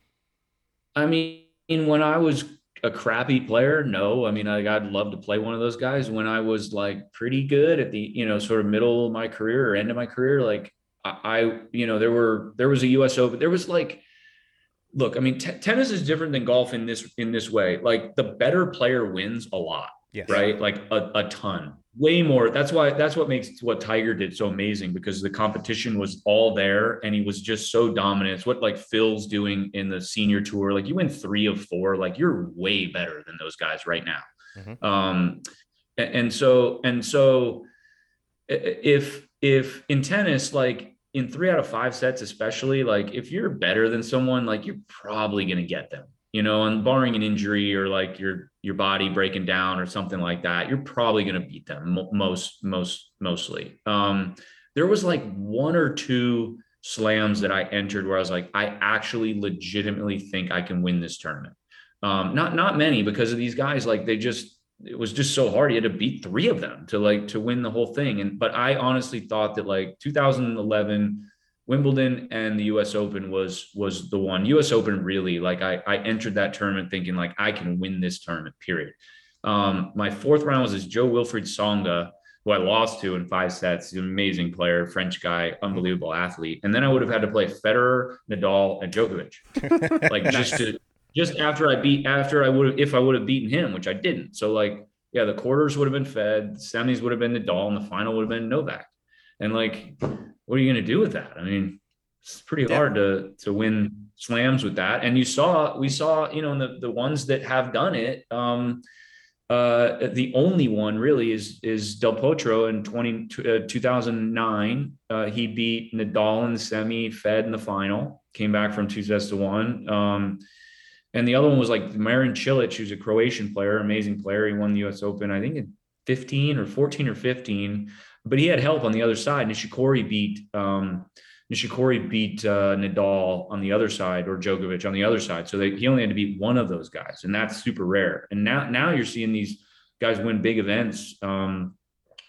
I mean, when I was a crappy player, no. I mean, I, I'd love to play one of those guys. When I was like pretty good at the, you know, sort of middle of my career or end of my career, like I, you know, there were there was a U.S. Open. There was like, look, I mean, t- tennis is different than golf in this in this way. Like the better player wins a lot Yes. right? Like a, a ton, way more. That's why that's what makes what Tiger did so amazing because the competition was all there and he was just so dominant. It's what like Phil's doing in the senior tour. Like you win three of four, like you're way better than those guys right now. Mhm. Um, and so and so if if in tennis, like in three out of five sets, especially, like if you're better than someone, like you're probably gonna get them you know, and barring an injury or like your your body breaking down or something like that, you're probably going to beat them most most mostly. Um, there was like one or two slams that I entered where I was like, I actually legitimately think I can win this tournament. Um, not not many because of these guys, like they just it was just so hard. You had to beat three of them to like to win the whole thing. And but I honestly thought that like 2011 Wimbledon and the U.S. Open was was the one. U.S. Open really like I I entered that tournament thinking like I can win this tournament. Period. Um, my fourth round was this Jo-Wilfried Tsonga, who I lost to in five sets. He's an amazing player, French guy, unbelievable athlete. And then I would have had to play Federer, Nadal, and Djokovic. *laughs* like just to just after I beat after I would have if I would have beaten him, which I didn't. So like yeah, the quarters would have been fed, the semis would have been Nadal, and the final would have been Novak. And like, what are you going to do with that? I mean, it's pretty yeah. hard to to win slams with that. And you saw we saw you know the the ones that have done it. Um, uh, the only one really is is Del Potro in 20, uh, 2009. Uh, he beat Nadal in the semi, Fed in the final, came back from two sets to one. Um, and the other one was like Marin Cilic, who's a Croatian player, amazing player. He won the U.S. Open, I think, in 15 or 14 or 15. But he had help on the other side. Nishikori beat um, Nishikori beat uh, Nadal on the other side or Djokovic on the other side. So they, he only had to beat one of those guys, and that's super rare. And now now you're seeing these guys win big events, um,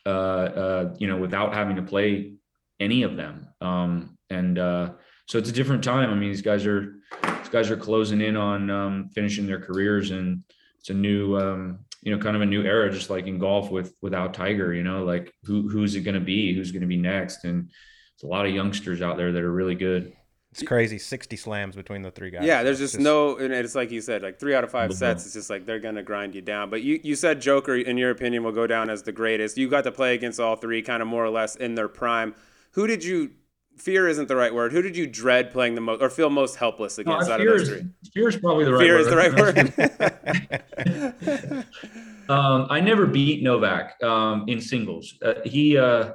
uh, uh, you know, without having to play any of them. Um, and uh, so it's a different time. I mean, these guys are these guys are closing in on um, finishing their careers, and it's a new um, you know kind of a new era, just like in golf with without Tiger. You know, like who who's it going to be? Who's going to be next? And it's a lot of youngsters out there that are really good. It's crazy, sixty slams between the three guys. Yeah, there's just, just, no, and it's like you said, like three out of five sets. It's just like they're gonna grind you down. But you, you said Joker, in your opinion, will go down as the greatest. You got to play against all three, kind of more or less in their prime. Who did you fear? Isn't the right word. Who did you dread playing the most, or feel most helpless against no, out fear of those three? Fear is probably the right. Fear word. Fear is the right word. *laughs* um, I never beat Novak um, in singles. Uh, he. Uh,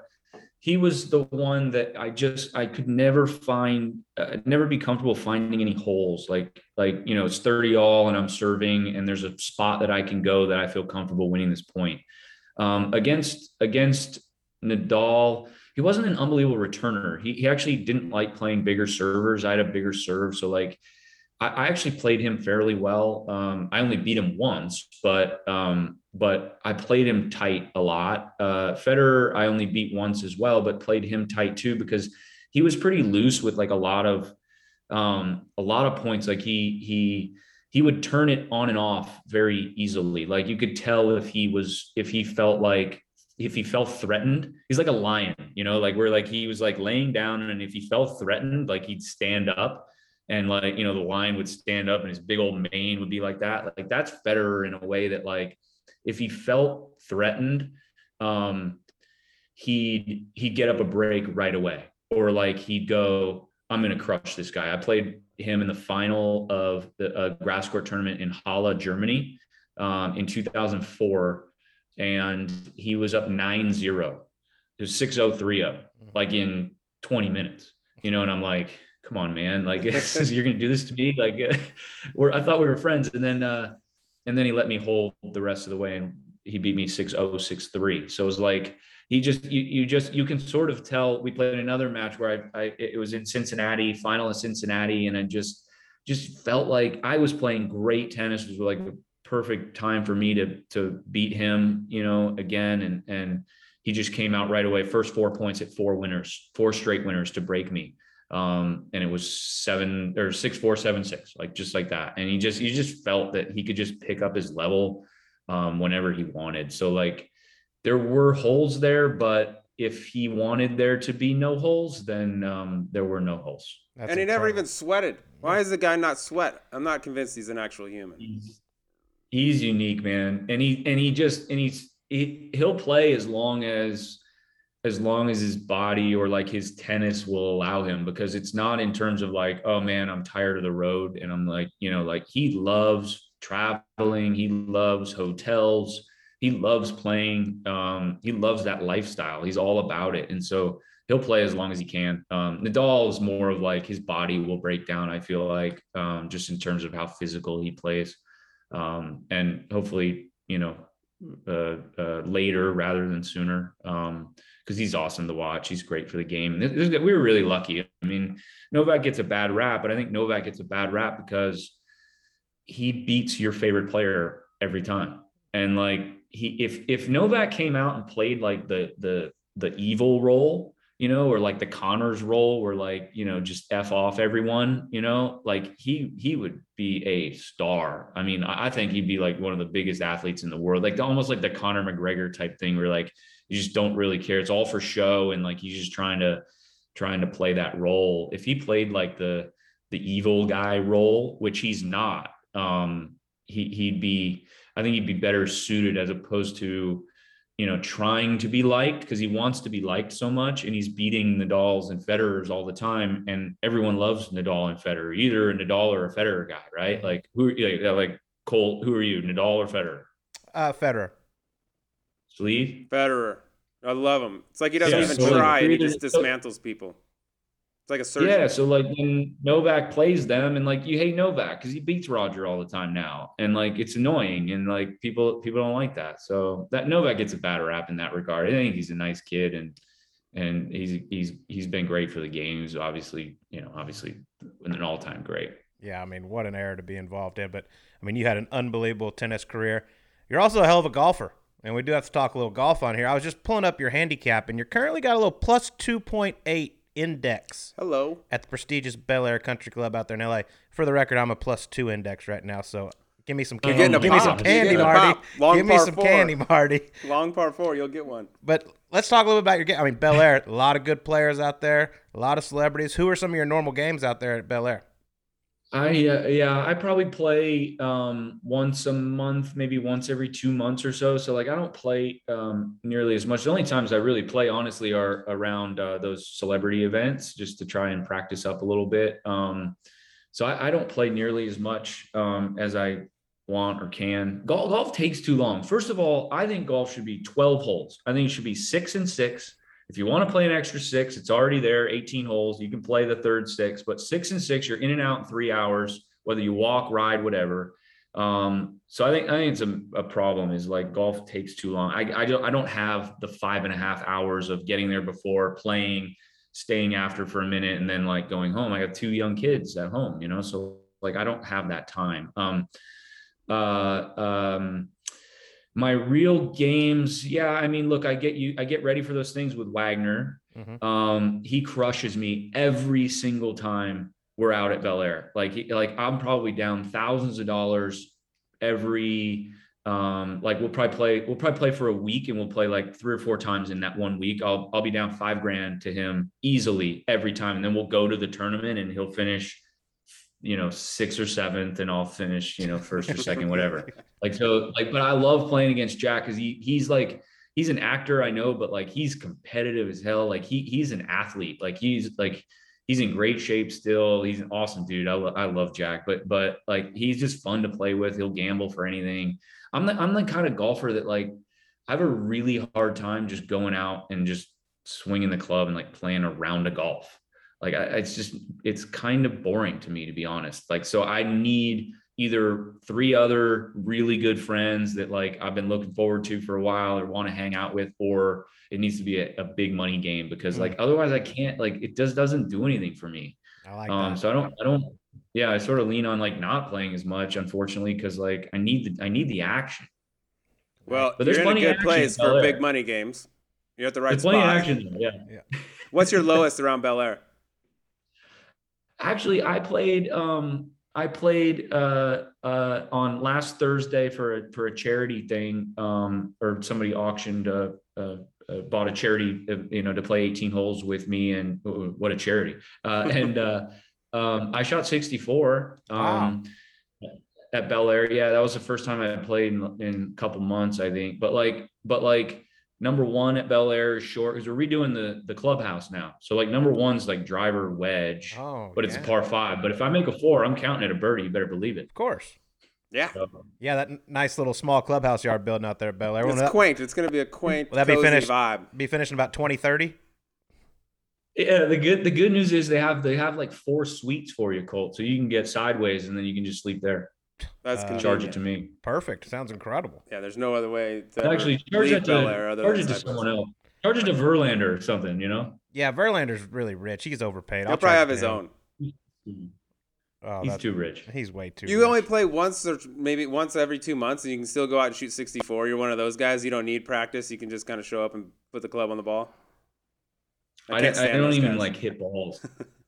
he was the one that I just I could never find uh, never be comfortable finding any holes like like you know it's 30 all and I'm serving and there's a spot that I can go that I feel comfortable winning this point um, against against Nadal he wasn't an unbelievable returner he, he actually didn't like playing bigger servers I had a bigger serve so like I, I actually played him fairly well um, I only beat him once but um, but I played him tight a lot. Uh, Federer, I only beat once as well, but played him tight too because he was pretty loose with like a lot of um, a lot of points. Like he he he would turn it on and off very easily. Like you could tell if he was if he felt like if he felt threatened, he's like a lion, you know, like where like he was like laying down and if he felt threatened, like he'd stand up and like you know the lion would stand up and his big old mane would be like that. Like that's Federer in a way that like if he felt threatened, um, he'd he'd get up a break right away, or like he'd go, "I'm to crush this guy." I played him in the final of the uh, grass court tournament in Halle, Germany, um, in 2004, and he was up 9-0. It was 6-0, 3-0, like in 20 minutes. You know, and I'm like, come on, man, like *laughs* you're gonna do this to me? Like, *laughs* we're I thought we were friends, and then uh, and then he let me hold the rest of the way and he beat me 6-0 6-3 so it was like he just you, you just you can sort of tell we played another match where I, I it was in cincinnati final in cincinnati and i just just felt like i was playing great tennis was like perfect time for me to to beat him you know again and and he just came out right away first four points at four winners four straight winners to break me um, and it was seven or six four seven six, like just like that. And he just he just felt that he could just pick up his level um, whenever he wanted. So like there were holes there, but if he wanted there to be no holes, then um, there were no holes. That's and he never even sweated. Why is the guy not sweat? I'm not convinced he's an actual human. He's, he's unique, man, and he and he just and he's he, he'll play as long as as long as his body or like his tennis will allow him because it's not in terms of like oh man i'm tired of the road. And i'm like you know like he loves traveling. He loves hotels. He loves playing um, he loves that lifestyle. He's all about it. And so he'll play as long as he can. Um, nadal is more of like his body will break down i feel like um, just in terms of how physical he plays um, and hopefully you know uh, uh, later rather than sooner um, because he's awesome to watch. He's great for the game. we were really lucky. I mean, Novak gets a bad rap, but I think Novak gets a bad rap because he beats your favorite player every time. And like he, if if Novak came out and played like the the the evil role, you know, or like the Connors role where like, you know, just F off everyone, you know, like he he would be a star. I mean, I think he'd be like one of the biggest athletes in the world, like almost like the Conor McGregor type thing where like you just don't really care. It's all for show and like he's just trying to trying to play that role. If he played like the the evil guy role, which he's not, um, he he'd be I think he'd be better suited as opposed to you know, trying to be liked because he wants to be liked so much and he's beating Nadals and Federers all the time. And everyone loves Nadal and Federer, either a Nadal or a Federer guy, right? Like who like, like Colt, who are you, Nadal or Federer? Uh, Federer. Sleeve? Federer. I love him. It's like he doesn't yeah, even so try and he just dismantles people. It's like a surgeon. Yeah, so like when Novak plays them, and like you hate Novak because he beats Roger all the time now, and like it's annoying, and like people people don't like that. So that Novak gets a bad rap in that regard. I think he's a nice kid, and and he's he's he's been great for the games. Obviously, you know, obviously an all time great. Yeah, I mean, what an era to be involved in. But I mean, you had an unbelievable tennis career. You're also a hell of a golfer. And we do have to talk a little golf on here. I was just pulling up your handicap, and you're currently got a little plus 2.8 index. Hello. At the prestigious Bel Air Country Club out there in LA. For the record, I'm a plus two index right now, so give me some candy. Give pop. me some candy, Mardy. Give me some four. candy, Mardy. Long par four, you'll get one. But let's talk a little bit about your game. I mean, Bel Air, a lot of good players out there, a lot of celebrities. Who are some of your normal games out there at Bel Air? I uh, yeah, I probably play um, once a month, maybe once every two months or so. So like I don't play um, nearly as much. The only times I really play, honestly, are around uh, those celebrity events, just to try and practice up a little bit. Um, so I, I, don't play nearly as much um, as I want or can. Golf, golf takes too long. First of all, I think golf should be 12 holes. I think it should be six and six. If you want to play an extra six, it's already there, 18 holes. You can play the third six, but six and six, you're in and out in three hours, whether you walk, ride, whatever. Um, so I think I think it's a, a, problem is like golf takes too long. I, I don't I don't have the five and a half hours of getting there before playing, staying after for a minute, and then like going home. I have two young kids at home, you know, so like I don't have that time. Um, uh, um, my real games yeah i mean look i get you i get ready for those things with wagner. Mm-hmm. um he crushes me every single time we're out at bel air. Like like i'm probably down thousands of dollars every um like we'll probably play we'll probably play for a week and we'll play like three or four times in that one week. I'll i'll be down five grand to him easily every time. And then we'll go to the tournament and he'll finish you know, sixth or seventh, and I'll finish, you know, first or second, whatever. *laughs* Like so, like, but I love playing against Jack because he he's like he's an actor, I know, but like he's competitive as hell. Like he he's an athlete. Like he's like he's in great shape still. He's an awesome dude. I, lo- I love Jack, but but like he's just fun to play with. He'll gamble for anything. I'm the I'm the kind of golfer that like I have a really hard time just going out and just swinging the club and like playing a round of golf. Like I, it's just it's kind of boring to me to be honest. Like so I need either three other really good friends that like I've been looking forward to for a while or want to hang out with, or it needs to be a, a big money game because like mm. otherwise I can't like it just doesn't do anything for me. I like um, that. So I don't I don't yeah I sort of lean on like not playing as much unfortunately because like I need the I need the action. Well, but there's you're in a good place for big money games. You're at the right there's spot. Plenty of action, yeah. yeah. What's your lowest around Bel Air? Actually, I played um I played uh, uh, on last Thursday for a for a charity thing, um, or somebody auctioned, uh, uh, uh bought a charity, uh, you know, to play 18 holes with me, and what a charity! *laughs* and um, I shot 64 um, wow. at Bel Air. Yeah, that was the first time I played in, in a couple months, I think. But like, but like, number one at Bel Air is short because we're redoing the the clubhouse now. So like number one's like driver wedge, oh, but it's a par five. But if I make a four, I'm counting it a birdie. You better believe it. Of course. Yeah. So, yeah, that nice little small clubhouse yard building out there at Bel Air. It's quaint. It's going to be a mm, quaint. Will that be finished? Vibe. Be finished in about 2030. Yeah, the good the good news is they have they have like four suites for you, Colt. So you can get sideways and then you can just sleep there. That's uh, charge it to me. Perfect. Sounds incredible. Yeah, there's no other way. To actually charge it to charge it to someone else. Charge it to Verlander or something. You know. Yeah, Verlander's really rich. He's overpaid. He'll I'll probably have his him. own. Oh, he's too rich. He's way too. You rich. only play once or maybe once every two months, and you can still go out and shoot 64. You're one of those guys. You don't need practice. You can just kind of show up and put the club on the ball. I, I, I don't even guys. like hit balls. *laughs*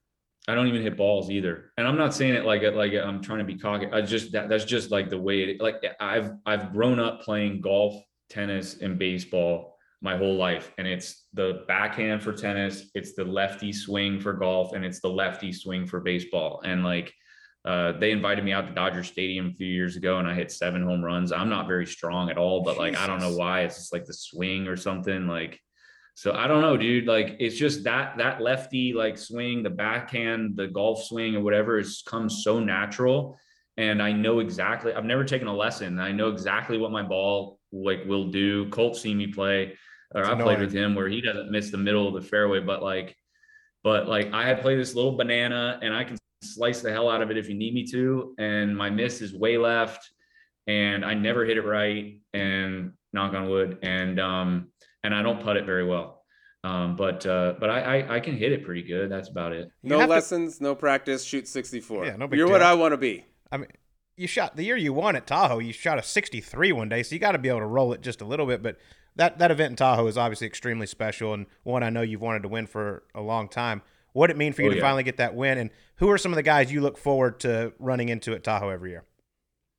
I don't even hit balls either. And I'm not saying it like like I'm trying to be cocky. I just that that's just like the way it like I've I've grown up playing golf, tennis, and baseball my whole life. And it's the backhand for tennis, it's the lefty swing for golf, and it's the lefty swing for baseball. And like uh, they invited me out to Dodger Stadium a few years ago and I hit seven home runs. I'm not very strong at all, but like Jesus. I don't know why. It's just like the swing or something. Like so I don't know, dude. Like it's just that that lefty like swing, the backhand, the golf swing or whatever has come so natural. And I know exactly. I've never taken a lesson. I know exactly what my ball like will do. Colt seen me play, or I played with him where he doesn't miss the middle of the fairway, but like, but like I had played this little banana, and I can slice the hell out of it if you need me to. And my miss is way left, and I never hit it right. And knock on wood. And um, and I don't putt it very well. Um, but uh, but I, I, I can hit it pretty good. That's about it. No lessons, to... no practice. Shoot sixty four. Yeah, no big You're deal. what I want to be. I mean, you shot the year you won at Tahoe. You shot a sixty three one day, so you got to be able to roll it just a little bit. But that that event in Tahoe is obviously extremely special and one I know you've wanted to win for a long time. What it mean for you oh, to yeah. finally get that win, and who are some of the guys you look forward to running into at Tahoe every year?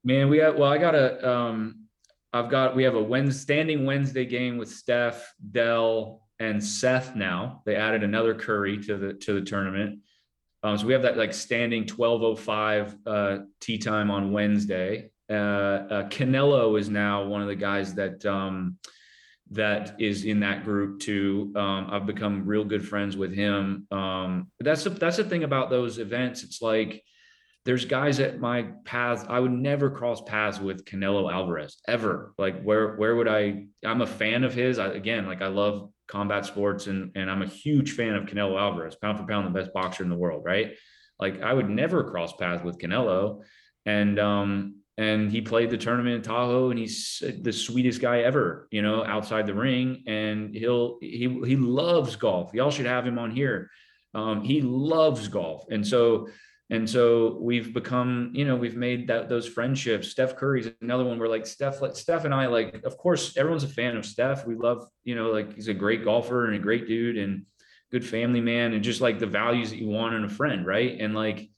Man, we have well, I got a um, I've got we have a Wednesday, standing Wednesday game with Steph, Dell, and Seth. Now they added another Curry to the to the tournament, um, so we have that like standing twelve oh five uh, tee time on Wednesday. Uh, uh, Canelo is now one of the guys that um, that is in that group too. Um, I've become real good friends with him. Um, that's that's the thing about those events. It's like there's guys at my path. I would never cross paths with Canelo Alvarez ever. Like where where would I? I'm a fan of his. I, again, like I love combat sports and and I'm a huge fan of Canelo Alvarez, pound for pound the best boxer in the world, right? Like I would never cross paths with Canelo, and um and he played the tournament in Tahoe, and he's the sweetest guy ever, you know, outside the ring, and he'll he he loves golf. Y'all should have him on here. Um, he loves golf, and so and so we've become, you know, we've made that those friendships. Steph Curry's another one where like Steph, Steph and I, like, of course, everyone's a fan of Steph. We love, you know, like he's a great golfer and a great dude and good family man and just like the values that you want in a friend, right? And like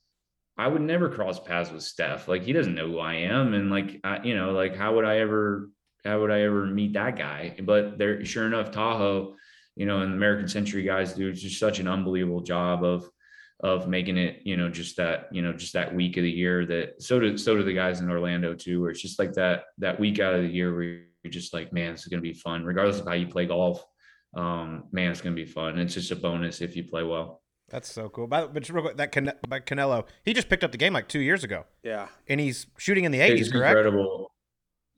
I would never cross paths with Steph. Like he doesn't know who I am. And like I, you know, like how would I ever how would I ever meet that guy? But there sure enough, Tahoe, you know, and the American Century guys do just such an unbelievable job of of making it, you know, just that, you know, just that week of the year that so do so do the guys in Orlando too, where it's just like that that week out of the year where you're just like, man, this is gonna be fun, regardless of how you play golf. Um, man, it's gonna be fun. It's just a bonus if you play well. That's so cool. But, but real quick, that Can- by Canelo, he just picked up the game like two years ago. Yeah, and he's shooting in the eighties. Correct. Incredible.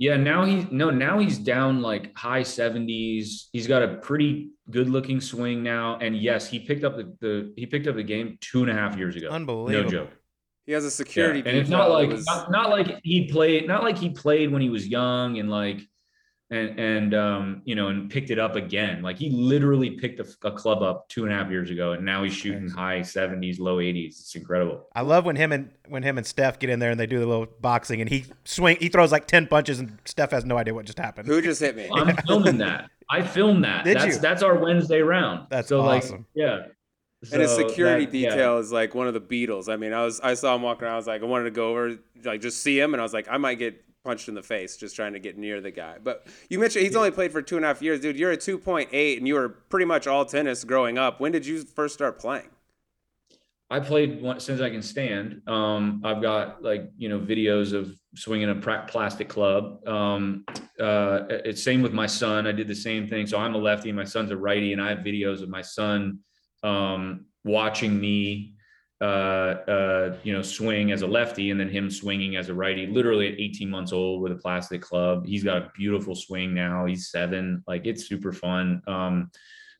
Yeah, now he's no, now he's down like high 70s. He's got a pretty good looking swing now. And yes, he picked up the, the he picked up the game two and a half years ago. Unbelievable. No joke. He has a security. Yeah. And it's not like was... not, not like he played, not like he played when he was young and like and and um, you know, and picked it up again. Like he literally picked a, a, club up two and a half years ago, and now he's shooting high seventies, low eighties. It's incredible. I love when him and when him and Steph get in there and they do the little boxing, and he swing, he throws like ten punches, and Steph has no idea what just happened. Who just hit me? I'm filming that. I filmed that. Did that's, you? That's our Wednesday round. That's so awesome. Like, yeah. So and his security that, detail yeah. is like one of the Beatles. I mean, I was I saw him walking around. I was like, I wanted to go over, like, just see him, and I was like, I might get punched in the face just trying to get near the guy. But you mentioned he's only played for two and a half years, dude. You're a 2.8 and you were pretty much all tennis growing up. When did you first start playing? I played since I can stand. Um, I've got like you know videos of swinging a plastic club. Um, uh, it's same with my son. I did the same thing. So I'm a lefty, and my son's a righty, and I have videos of my son um, watching me uh, uh, you know, swing as a lefty and then him swinging as a righty, literally at 18 months old with a plastic club. He's got a beautiful swing now. He's seven. Like it's super fun. Um,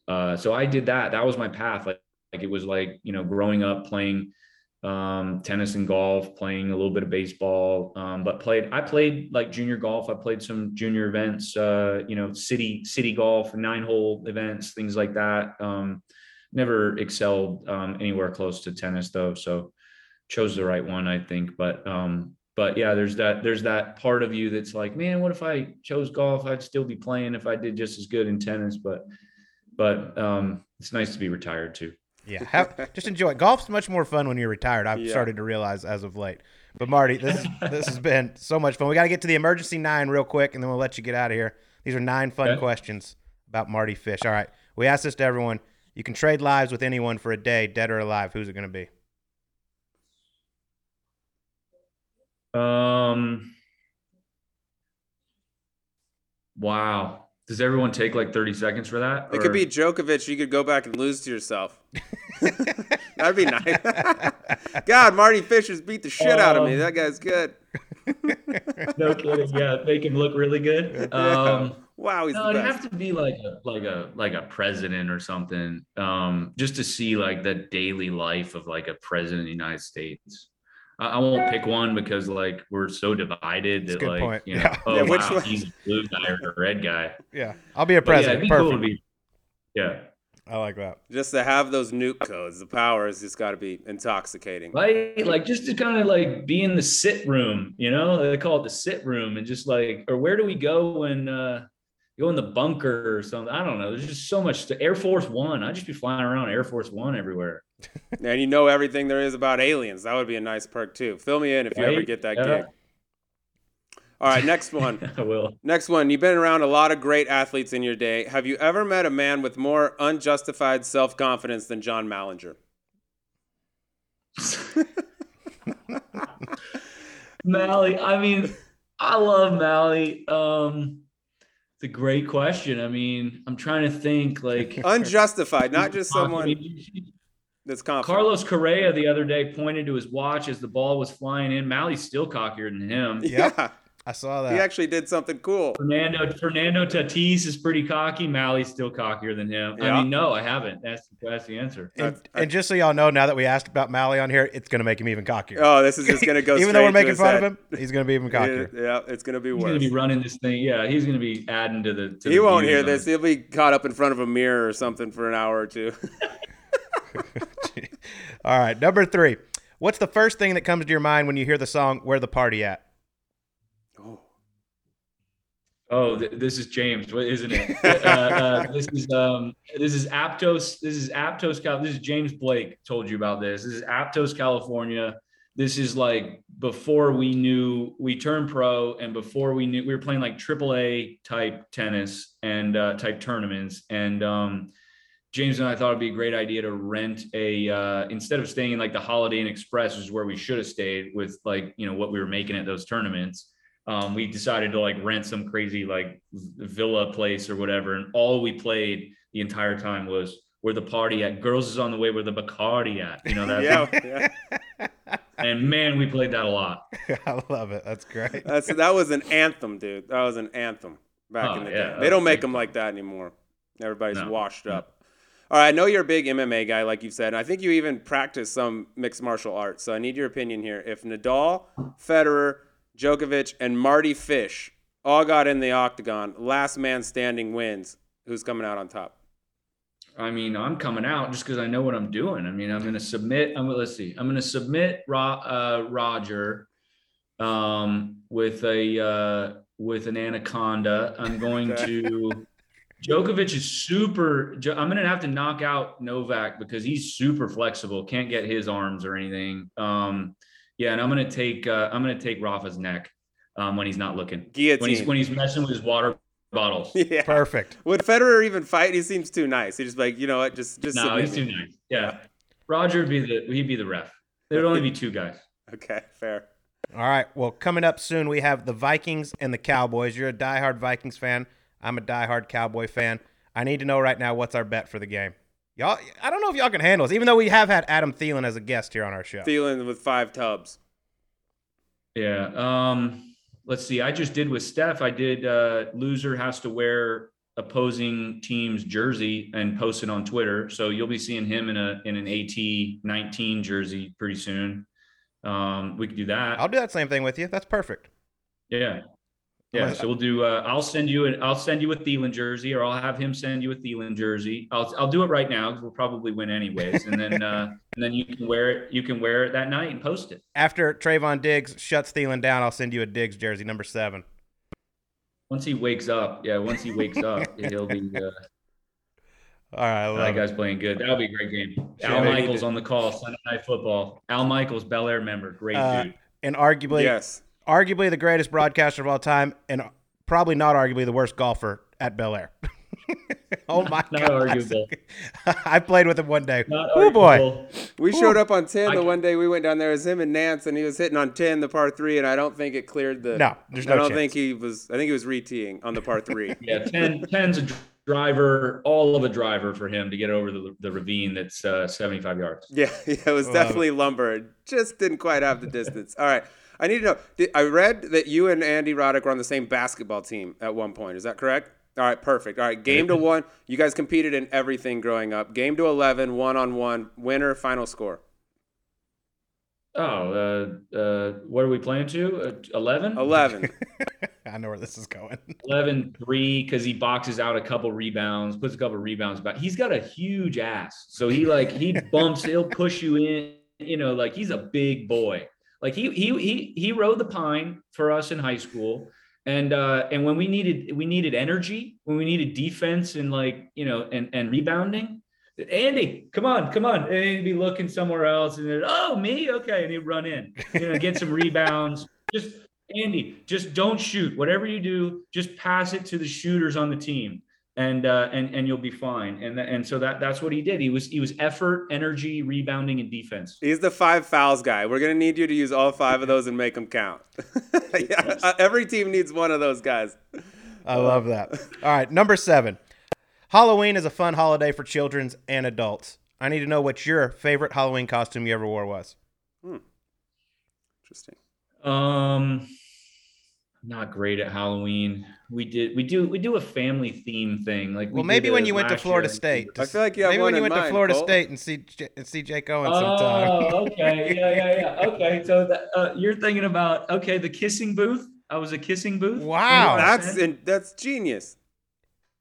uh, so I did that. That was my path. Like, like it was like, you know, growing up playing um, tennis and golf, playing a little bit of baseball, um, but played, I played like junior golf. I played some junior events, uh, you know, city, city golf, nine hole events, things like that. Never excelled um, anywhere close to tennis though. So chose the right one, I think. But um, but yeah, there's that there's that part of you that's like, man, what if I chose golf? I'd still be playing if I did just as good in tennis. But but um, it's nice to be retired too. Yeah, have, just enjoy it. Golf's much more fun when you're retired. I've Yeah. started to realize as of late. But Mardy, this *laughs* this has been so much fun. We got to get to the emergency nine real quick, and then we'll let you get out of here. These are nine fun Okay. questions about Mardy Fish. All right, we asked this to everyone. You can trade lives with anyone for a day, dead or alive. Who's it going to be? Um. Wow. Does everyone take like 30 seconds for that? It or- could be Djokovic. You could go back and lose to yourself. *laughs* That'd be nice. *laughs* God, Mardy Fisher's beat the shit out of me. Um, That guy's good. *laughs* no kidding. Yeah, make him look really good. Um, wow, he's no, the it'd have to be like a like a like a president or something. Um, just to see like the daily life of like a president of the United States. I, I won't pick one because like we're so divided that good like point. you know, Yeah. oh Yeah, which wow, one- he's a blue guy or a red guy. Yeah, I'll be a But yeah, president. be cool be. Yeah. I like that. Just to have those nuke codes, the power has just got to be intoxicating. Right? Like just to kind of like be in the sit room, you know? They call it the sit room and just like or where do we go when uh go in the bunker or something? I don't know. There's just so much to Air Force One. I'd just be flying around Air Force One everywhere. *laughs* And you know everything there is about aliens. That would be a nice perk too. Fill me in if you ever get that Yeah. gig. All right, next *laughs* one. I will. Next one. You've been around a lot of great athletes in your day. Have you ever met a man with more unjustified self confidence than John Mallinger? *laughs* Mally, I mean, I love Mally. Um it's a great question. I mean, I'm trying to think like Unjustified, not just I someone mean, that's confident. Carlos Correa the other day pointed to his watch as the ball was flying in. Mally's still cockier than him. *laughs* Yeah, I saw that. he actually did something cool. Fernando Fernando Tatis is pretty cocky. Mally's still cockier than him. Yeah. I mean, no, I haven't. That's that's the answer. And, I- and just so y'all know, now that we asked about Mally on here, it's going to make him even cockier. Oh, this is just gonna go. *laughs* even though we're making fun head. of him, he's going to be even *laughs* cockier. Yeah, it's gonna be worse. He's gonna be running this thing. Yeah, he's gonna be adding to the. To he the won't hear this. He'll be caught up in front of a mirror or something for an hour or two. *laughs* All right, number three. What's the first thing that comes to your mind when you hear the song "Where the Party At"? oh, Oh, th- this is James, what- isn't it? *laughs* uh, uh, this is um, this is Aptos. This is Aptos. Cal- This is James Blake. Told you about this. This is Aptos, California. This is like before we knew we turned pro, and before we knew we were playing like AAA type tennis and uh, type tournaments. And um, James and I thought it'd be a great idea to rent a uh, instead of staying in like the Holiday Inn Express, which is where we should have stayed with like you know what we were making at those tournaments um, we decided to like rent some crazy like villa place or whatever. And all we played the entire time was where the party at. Girls is on the way where the Bacardi at. You know that. *laughs* yeah, yeah. And man, we played that a lot. *laughs* I love it. That's great. That's that was an anthem, dude. That was an anthem back Oh, in the yeah, day. They don't make big. them like that anymore. Everybody's No. washed up. All right, I know you're a big MMA guy, like you said. And I think you even practice some mixed martial arts. So I need your opinion here. If Nadal, Federer, Djokovic, and Mardy Fish all got in the octagon, last man standing wins. Who's coming out on top? I mean, I'm coming out just because I know what I'm doing. I mean, I'm going to submit. I'm let's see. I'm going to submit Ro, uh, Roger um, with a uh, with an anaconda. I'm going *laughs* to. Djokovic is super. I'm going to have to knock out Novak because he's super flexible. Can't get his arms or anything. Um, yeah, and I'm going to take. Uh, I'm going to take Rafa's neck um, when he's not looking. Guillotine. When he's when he's messing with his water bottles. *laughs* yeah. Perfect. Would Federer even fight? He seems too nice. He's just like, you know what? Just, just. No, submit he's too nice. Yeah. Roger would be the he'd be the ref. There would only be two guys. Okay, fair. All right. Well, coming up soon, we have the Vikings and the Cowboys. You're a diehard Vikings fan. I'm a diehard Cowboy fan. I need to know right now what's our bet for the game. Y'all, I don't know if y'all can handle this, even though we have had Adam Thielen as a guest here on our show. Thielen with five tubs. Yeah. Um, let's see. I just did with Steph. I did uh loser has to wear opposing team's jersey and post it on Twitter. So you'll be seeing him in a in an AT 19 jersey pretty soon. Um, we could do that. I'll do that same thing with you. That's perfect. Yeah. Yeah, gonna- so we'll do. Uh, I'll send you an. I'll send you a Thielen jersey, or I'll have him send you a Thielen jersey. I'll I'll do it right now because we'll probably win anyways, and then uh, and then you can wear it. You can wear it that night and post it. After Trevon Diggs shuts Thielen down, I'll send you a Diggs jersey, number seven. Once he wakes up, yeah. Once he wakes up, *laughs* he'll be. Uh, All right, I love That it. guy's playing good. That'll be a great game. Sure. Al Michaels on the call, Sunday Night Football. Al Michaels, Bel Air member, great Uh, dude. and arguably, Yes. Arguably the greatest broadcaster of all time, and probably not arguably the worst golfer at Bel Air. *laughs* oh my Not god! arguable. *laughs* I played with him one day. Not Oh boy! arguable. We showed up on 10 I the can- one day we went down there. It was him and Nantz, and he was hitting on 10, the par three, and I don't think it cleared the. No, there's no. I don't chance. think he was. I think he was re-teeing on the par three. *laughs* Yeah, 10, 10's a driver, all of a driver for him to get over the, the ravine that's uh, 75 yards. Yeah, yeah, it was Love definitely lumber. It Just didn't quite have the distance. All right. I need to know. Did, I read that you and Andy Roddick were on the same basketball team at one point. Is that correct? All right, perfect. All right, game to one. You guys competed in everything growing up. Game to 11, one on one, winner, final score. Oh, uh, uh, what are we playing to? Uh, 11? 11. *laughs* I know where this is going. 11 3 because he boxes out a couple rebounds, puts a couple rebounds back. He's got a huge ass. So he like he *laughs* bumps, he'll push you in, you know, like he's a big boy. Like he he he he rode the pine for us in high school. And uh and when we needed we needed energy, when we needed defense and like, you know, and and rebounding, Andy, come on, come on. And he'd be looking somewhere else and then, oh, me? Okay. And he'd run in, you know, get some rebounds. Just Andy, just don't shoot. Whatever you do, just pass it to the shooters on the team, and uh, and and you'll be fine. And th- and so that that's what he did. He was he was effort, energy, rebounding, and defense. He's the five fouls guy. We're going to need you to use all five of those and make them count. *laughs* yeah, uh, every team needs one of those guys. I love that. All right, number seven. Halloween is a fun holiday for children and adults. I need to know what your favorite Halloween costume you ever wore was. Hmm. Interesting. Um, not great at Halloween. We did we do we do a family theme thing. Like we Well, maybe when you went to Florida year. State. I feel like you maybe when you in went to Florida Colt. State and see J- and see Jake Owen sometime. Oh, *laughs* okay, yeah, yeah, yeah. Okay, so that, uh, you're thinking about okay, the kissing booth. I was a kissing booth. Wow. 25 That's cents. that's genius.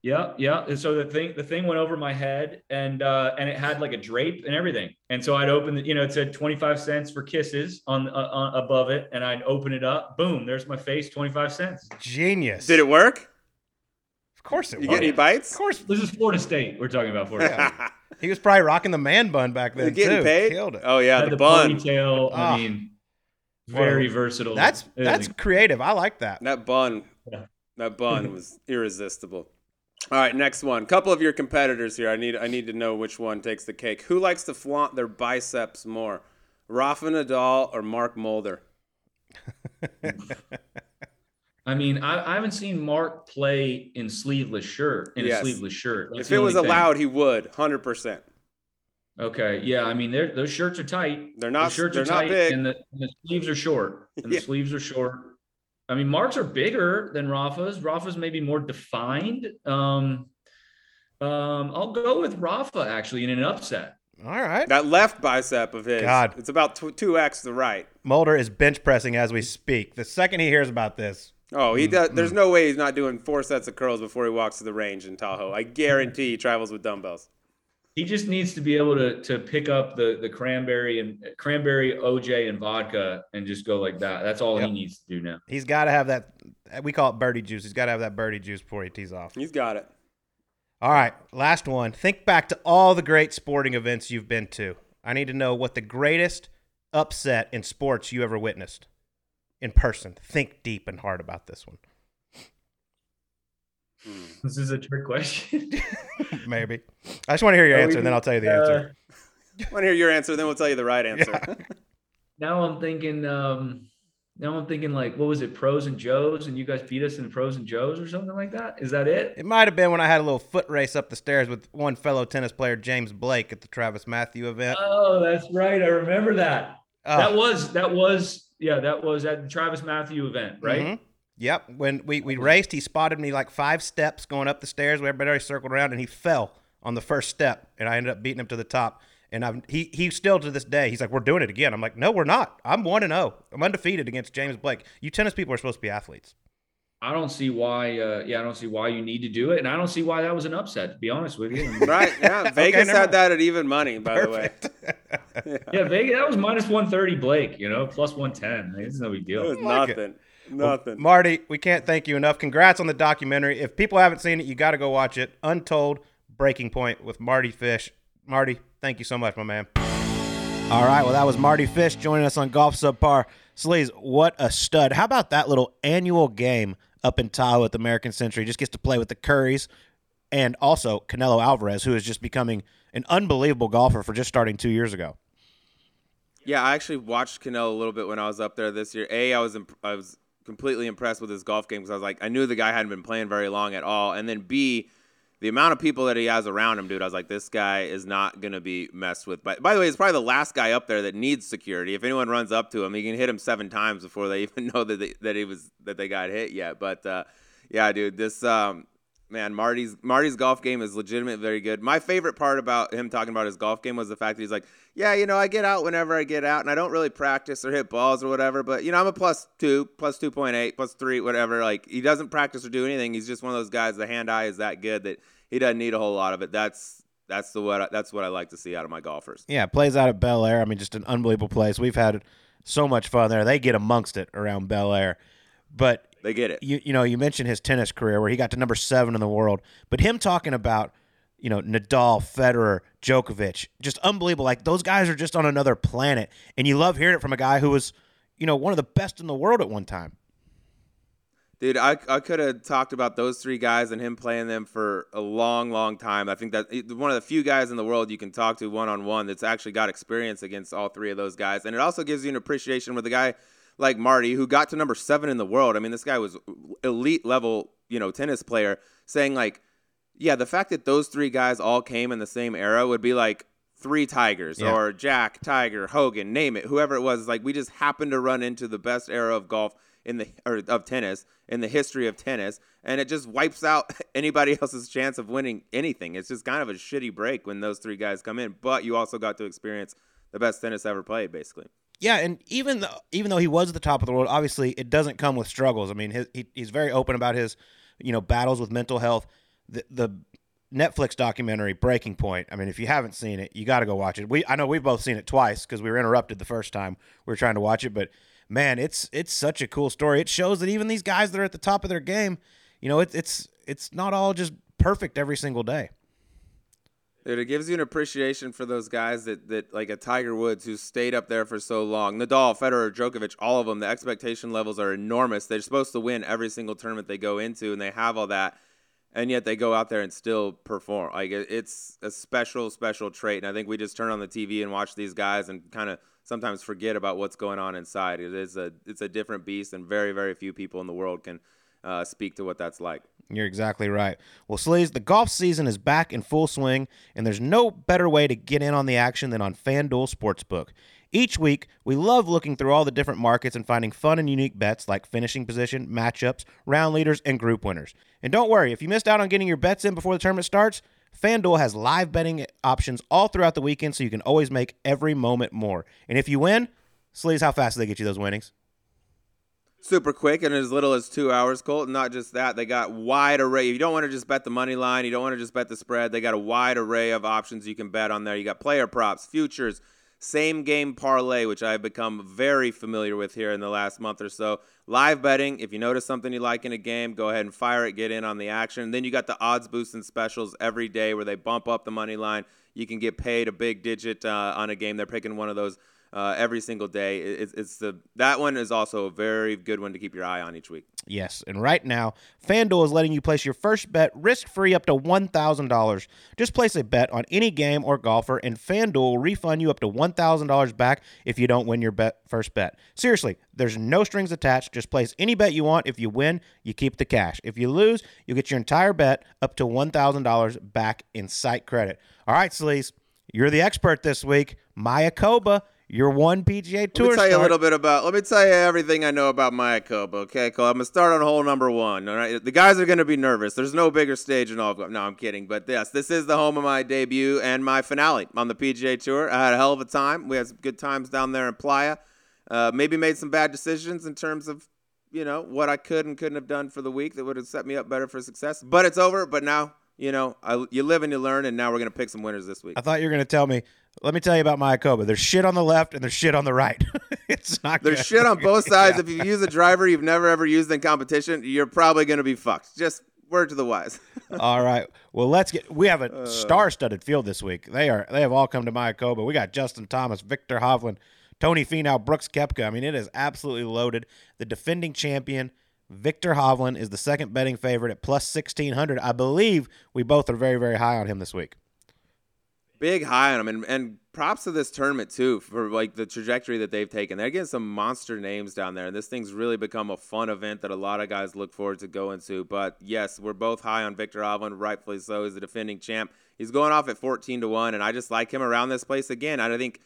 Yeah, yeah. And so the thing, the thing went over my head, and uh, and it had like a drape and everything. And so I'd open the, you know, it said twenty five cents for kisses on, uh, on above it, and I'd open it up. Boom, there's my face, twenty five cents. Genius. Did it work? Of course it You was. get any bites? Of course. This is Florida State. We're talking about Florida State. He was probably rocking the man bun back then getting too. paid? Killed it. Oh yeah, the, the bun. ponytail. Ah. I mean, very versatile. That's that's creative. I like that. That bun. Yeah. That bun *laughs* was irresistible. All right, next one. Couple of your competitors here. I need I need to know which one takes the cake. Who likes to flaunt their biceps more? Rafa Nadal or Mark Mulder? *laughs* I mean, I, I haven't seen Mark play in sleeveless shirt in Yes. a sleeveless shirt. That's if it was only thing. allowed, he would. Hundred percent. Okay, yeah. I mean, those shirts are tight. They're not. The shirts They're are not tight, big. and the, and the sleeves are short. *laughs* And Yeah. the sleeves are short. I mean, Marks are bigger than Rafa's. Rafa's maybe more defined. Um, um, I'll go with Rafa actually in an upset. All right. That left bicep of his. God. It's about two x the right. Mulder is bench pressing as we speak. The second he hears about this, Oh, he does. There's no way he's not doing four sets of curls before he walks to the range in Tahoe. I guarantee he travels with dumbbells. He just needs to be able to to pick up the the cranberry and cranberry OJ and vodka and just go like that. That's all Yep. he needs to do now. he's got to have that. We call it birdie juice. He's got to have that birdie juice before he tees off. He's got it. All right, last one. Think back to all the great sporting events you've been to. I need to know what the greatest upset in sports you ever witnessed in person. Think deep and hard about this one. This is a trick question. *laughs* *laughs* Maybe. I just want to hear your Are we answer, and then I'll tell you the answer. I want to hear your answer, and then we'll tell you the right answer. *laughs* now I'm thinking um now I'm thinking like what was it pros and joes and you guys beat us in pros and joes or something like that is that it It might have been when I had a little foot race up the stairs with one fellow tennis player, James Blake, at the TravisMathew event. oh that's right I remember that Oh, that was that was yeah that was at the TravisMathew event right mhm. Yep. When we, we raced, he spotted me like five steps going up the stairs. where Everybody circled around, and he fell on the first step, and I ended up beating him to the top. And I'm he he still to this day he's like we're doing it again. I'm like no we're not. I'm one and zero. I'm undefeated against James Blake. You tennis people are supposed to be athletes. I don't see why uh yeah I don't see why you need to do it and I don't see why that was an upset to be honest with you right? Yeah. *laughs* Vegas never had mind. that at even money, by Perfect. the way. *laughs* yeah Vegas that was minus 130 Blake you know plus 110 it's no big It deal was like it. Nothing. Nothing. Mardy, we can't thank you enough. Congrats on the documentary. If people haven't seen it, you got to go watch it. Untold Breaking Point with Mardy Fish. Mardy, thank you so much, my man. All right, well, that was Mardy Fish joining us on Golf Subpar. Sleaze, what a stud. How about that little annual game up in Tahoe at the American Century? Just gets to play with the Currys and also Canelo Alvarez, who is just becoming an unbelievable golfer for just starting two years ago. Yeah, I actually watched Canelo a little bit when I was up there this year. A, I was imp- I was completely impressed with his golf game because I was like, I knew the guy hadn't been playing very long at all, and then B, the amount of people that he has around him, dude, I was like, this guy is not gonna be messed with. By, by the way, he's probably the last guy up there that needs security. If anyone runs up to him, he can hit him seven times before they *laughs* even know that they, that he was that they got hit yet. But uh, yeah, dude, this um, man, Mardy's Mardy's golf game is legitimate, very good. My favorite part about him talking about his golf game was the fact that he's like, yeah, you know, I get out whenever I get out, and I don't really practice or hit balls or whatever, but you know, I'm a plus two, plus two point eight, plus three, whatever. Like he doesn't practice or do anything. He's just one of those guys. The hand eye is that good that he doesn't need a whole lot of it. That's that's the what I, that's what I like to see out of my golfers. Yeah, plays out at Bel Air. I mean, just an unbelievable place. We've had so much fun there. They get amongst it around Bel Air, but They get it. you you know you mentioned his tennis career where he got to number seven in the world, but him talking about you know Nadal, Federer, Djokovic, just unbelievable. Like those guys are just on another planet, and you love hearing it from a guy who was you know one of the best in the world at one time. Dude, I, I could have talked about those three guys and him playing them for a long, long time. I think that one of the few guys in the world you can talk to one on one that's actually got experience against all three of those guys. And it also gives you an appreciation with a guy like Mardy, who got to number seven in the world. I mean, this guy was elite level, you know, tennis player, saying like, yeah, the fact that those three guys all came in the same era would be like three Tigers Yeah. or Jack, Tiger, Hogan, name it, whoever it was. Like we just happened to run into the best era of golf in the or of tennis in the history of tennis, and it just wipes out *laughs* anybody else's chance of winning anything. It's just kind of a shitty break when those three guys come in. But you also got to experience the best tennis ever played, basically. Yeah, and even though even though he was at the top of the world, obviously it doesn't come with struggles. I mean, his, he, he's very open about his, you know, battles with mental health. The, the Netflix documentary Breaking Point. I mean, if you haven't seen it, you got to go watch it. We I know we've both seen it twice because we were interrupted the first time we were trying to watch it, but man, it's it's such a cool story. It shows that even these guys that are at the top of their game, you know, it's it's it's not all just perfect every single day. Dude, it gives you an appreciation for those guys that, that like a Tiger Woods who stayed up there for so long. Nadal, Federer, Djokovic, all of them. The expectation levels are enormous. They're supposed to win every single tournament they go into, and they have all that, and yet they go out there and still perform. Like it's a special, special trait. And I think we just turn on the TV and watch these guys and kind of sometimes forget about what's going on inside. It is a it's a different beast, and very, very few people in the world can uh, speak to what that's like. You're exactly right. Well, Sleaze, the golf season is back in full swing, and there's no better way to get in on the action than on FanDuel Sportsbook. Each week, we love looking through all the different markets and finding fun and unique bets like finishing position, matchups, round leaders, and group winners. And don't worry, if you missed out on getting your bets in before the tournament starts, FanDuel has live betting options all throughout the weekend so you can always make every moment more. And if you win, Sleaze, how fast do they get you those winnings? Super quick in as little as two hours, Colt. And not just that, they got wide array. You don't want to just bet the money line. You don't want to just bet the spread. They got a wide array of options you can bet on there. You got player props, futures, same game parlay, which I've become very familiar with here in the last month or so. Live betting. If you notice something you like in a game, go ahead and fire it. Get in on the action. Then you got the odds boost and specials every day where they bump up the money line. You can get paid a big digit uh, on a game. They're picking one of those uh, every single day. It- It's, it's the that one is also a very good one to keep your eye on each week. Yes, and right now, FanDuel is letting you place your first bet risk free up to $1,000. Just place a bet on any game or golfer, and FanDuel will refund you up to $1,000 back if you don't win your bet first bet. Seriously, there's no strings attached. Just place any bet you want. If you win, you keep the cash. If you lose, you get your entire bet up to $1,000 back in site credit. All right, Sleaze, you're the expert this week. Mayakoba, your one PGA Tour Let me tell you a little bit about. Let me tell you everything I know about Mayakoba. Okay, Colt. I'm gonna start on hole number one. All right, the guys are gonna be nervous. There's no bigger stage in all of golf. No, I'm kidding. But yes, this is the home of my debut and my finale on the PGA Tour. I had a hell of a time. We had some good times down there in Playa. Uh, maybe made some bad decisions in terms of you know what I could and couldn't have done for the week that would have set me up better for success. But it's over. But now you know I, you live and you learn, and now we're gonna pick some winners this week. I thought you were going to tell me. Let me tell you about Mayakoba. There's shit on the left and there's shit on the right. *laughs* it's not. There's good. shit on both *laughs* sides. If you use a driver you've never ever used in competition, you're probably going to be fucked. Just Word to the wise. *laughs* all right. Well, let's get. We have a uh. star-studded field this week. They are. They have all come to Mayakoba. We got Justin Thomas, Viktor Hovland, Tony Finau, Brooks Koepka. I mean, it is absolutely loaded. The defending champion, Viktor Hovland, is the second betting favorite at plus sixteen hundred. I believe we both are very, very high on him this week. Big high on him, and, and props to this tournament too for like the trajectory that they've taken. They're getting some monster names down there, and this thing's really become a fun event that a lot of guys look forward to going to. But yes, we're both high on Viktor Hovland, rightfully so. He's the defending champ. He's going off at fourteen to one, and I just like him around this place again. I think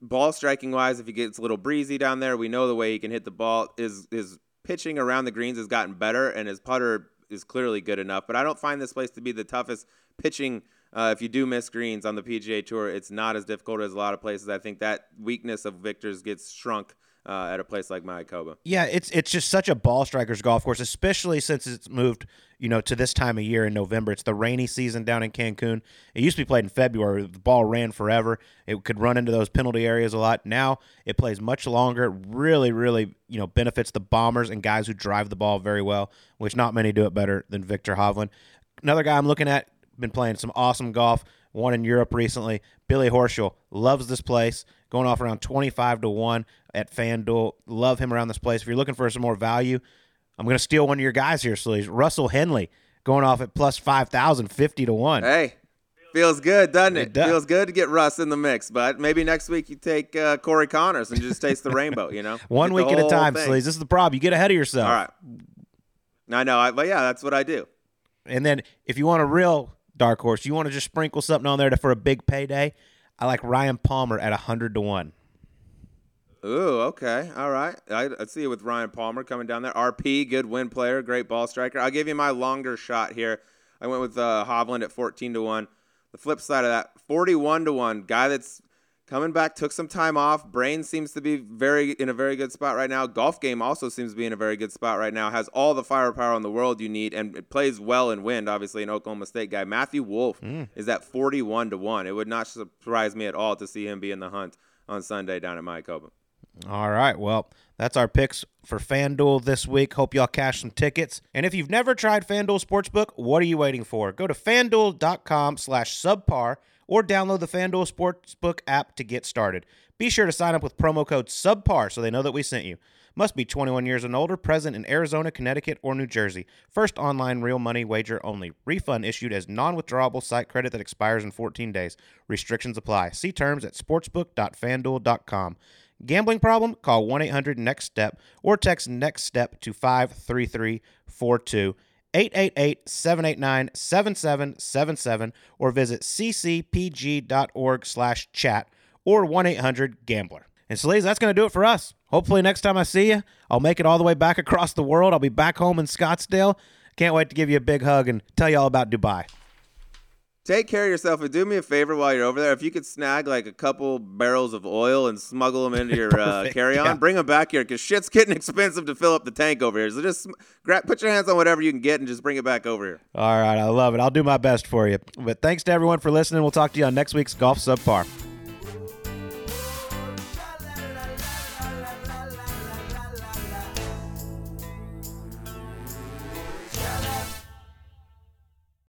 ball striking wise, if he gets a little breezy down there, we know the way he can hit the ball. is his pitching around the greens has gotten better, and his putter is clearly good enough. But I don't find this place to be the toughest pitching. Uh, if you do miss greens on the PGA Tour, it's not as difficult as a lot of places. I think that weakness of Viktor's gets shrunk uh, at a place like Mayakoba. Yeah, it's it's just such a ball strikers golf course, especially since it's moved, you know, to this time of year in November. It's the rainy season down in Cancun. It used to be played in February. The ball ran forever. It could run into those penalty areas a lot. Now it plays much longer. It Really, really, you know, benefits the bombers and guys who drive the ball very well, which not many do it better than Viktor Hovland. Another guy I'm looking at, been playing some awesome golf. Won in Europe recently. Billy Horschel loves this place. Going off around 25 to 1 at FanDuel. Love him around this place. If you're looking for some more value, I'm going to steal one of your guys here, Sleeves. Russell Henley going off at plus 5,000, 50 to 1. Hey, feels good, doesn't it? It does. Feels good to get Russ in the mix. But maybe next week you take uh, Corey Conners and just taste the rainbow, you know? *laughs* One Get week at a time, thing. Sleeves. This is the problem. You get ahead of yourself. All right. I know, I, but yeah, that's what I do. And then if you want a real dark horse, you want to just sprinkle something on there to, for a big payday, I like Ryan Palmer at 100 to 1. Ooh, okay. All right. I, I see you with Ryan Palmer coming down there. RP, good win player, great ball striker. I'll give you my longer shot here. I went with uh, Hovland at 14 to 1. The flip side of that, 41 to 1. Guy that's coming back, took some time off. Brain seems to be very in a very good spot right now. Golf game also seems to be in a very good spot right now. Has all the firepower in the world you need and it plays well in wind, obviously, an Oklahoma State guy. Matthew Wolff is at 41 to 1. It would not surprise me at all to see him be in the hunt on Sunday down at Mayakoba. All right. Well, that's our picks for FanDuel this week. Hope y'all cash some tickets. And if you've never tried FanDuel Sportsbook, what are you waiting for? Go to fanduel.com slash subpar or download the FanDuel Sportsbook app to get started. Be sure to sign up with promo code subpar so they know that we sent you. Must be 21 years and older, present in Arizona, Connecticut, or New Jersey. First online real money wager only. Refund issued as non withdrawable site credit that expires in 14 days. Restrictions apply. See terms at sportsbook.fanduel.com. Gambling problem? Call 1 800 NEXT STEP or text NEXT STEP to 53342. 888 789 7777 or visit ccpg.org slash chat or 1 800 Gambler. And Sleaze, that's going to do it for us. Hopefully, next time I see you, I'll make it all the way back across the world. I'll be back home in Scottsdale. Can't wait to give you a big hug and tell you all about Dubai. Take care of yourself and do me a favor while you're over there. If you could snag like a couple barrels of oil and smuggle them into *laughs* your uh, carry-on, yeah. bring them back here because shit's getting *laughs* expensive to fill up the tank over here. So just grab, put your hands on whatever you can get and just bring it back over here. All right, I love it. I'll do my best for you. But thanks to everyone for listening. We'll talk to you on next week's Golf Subpar.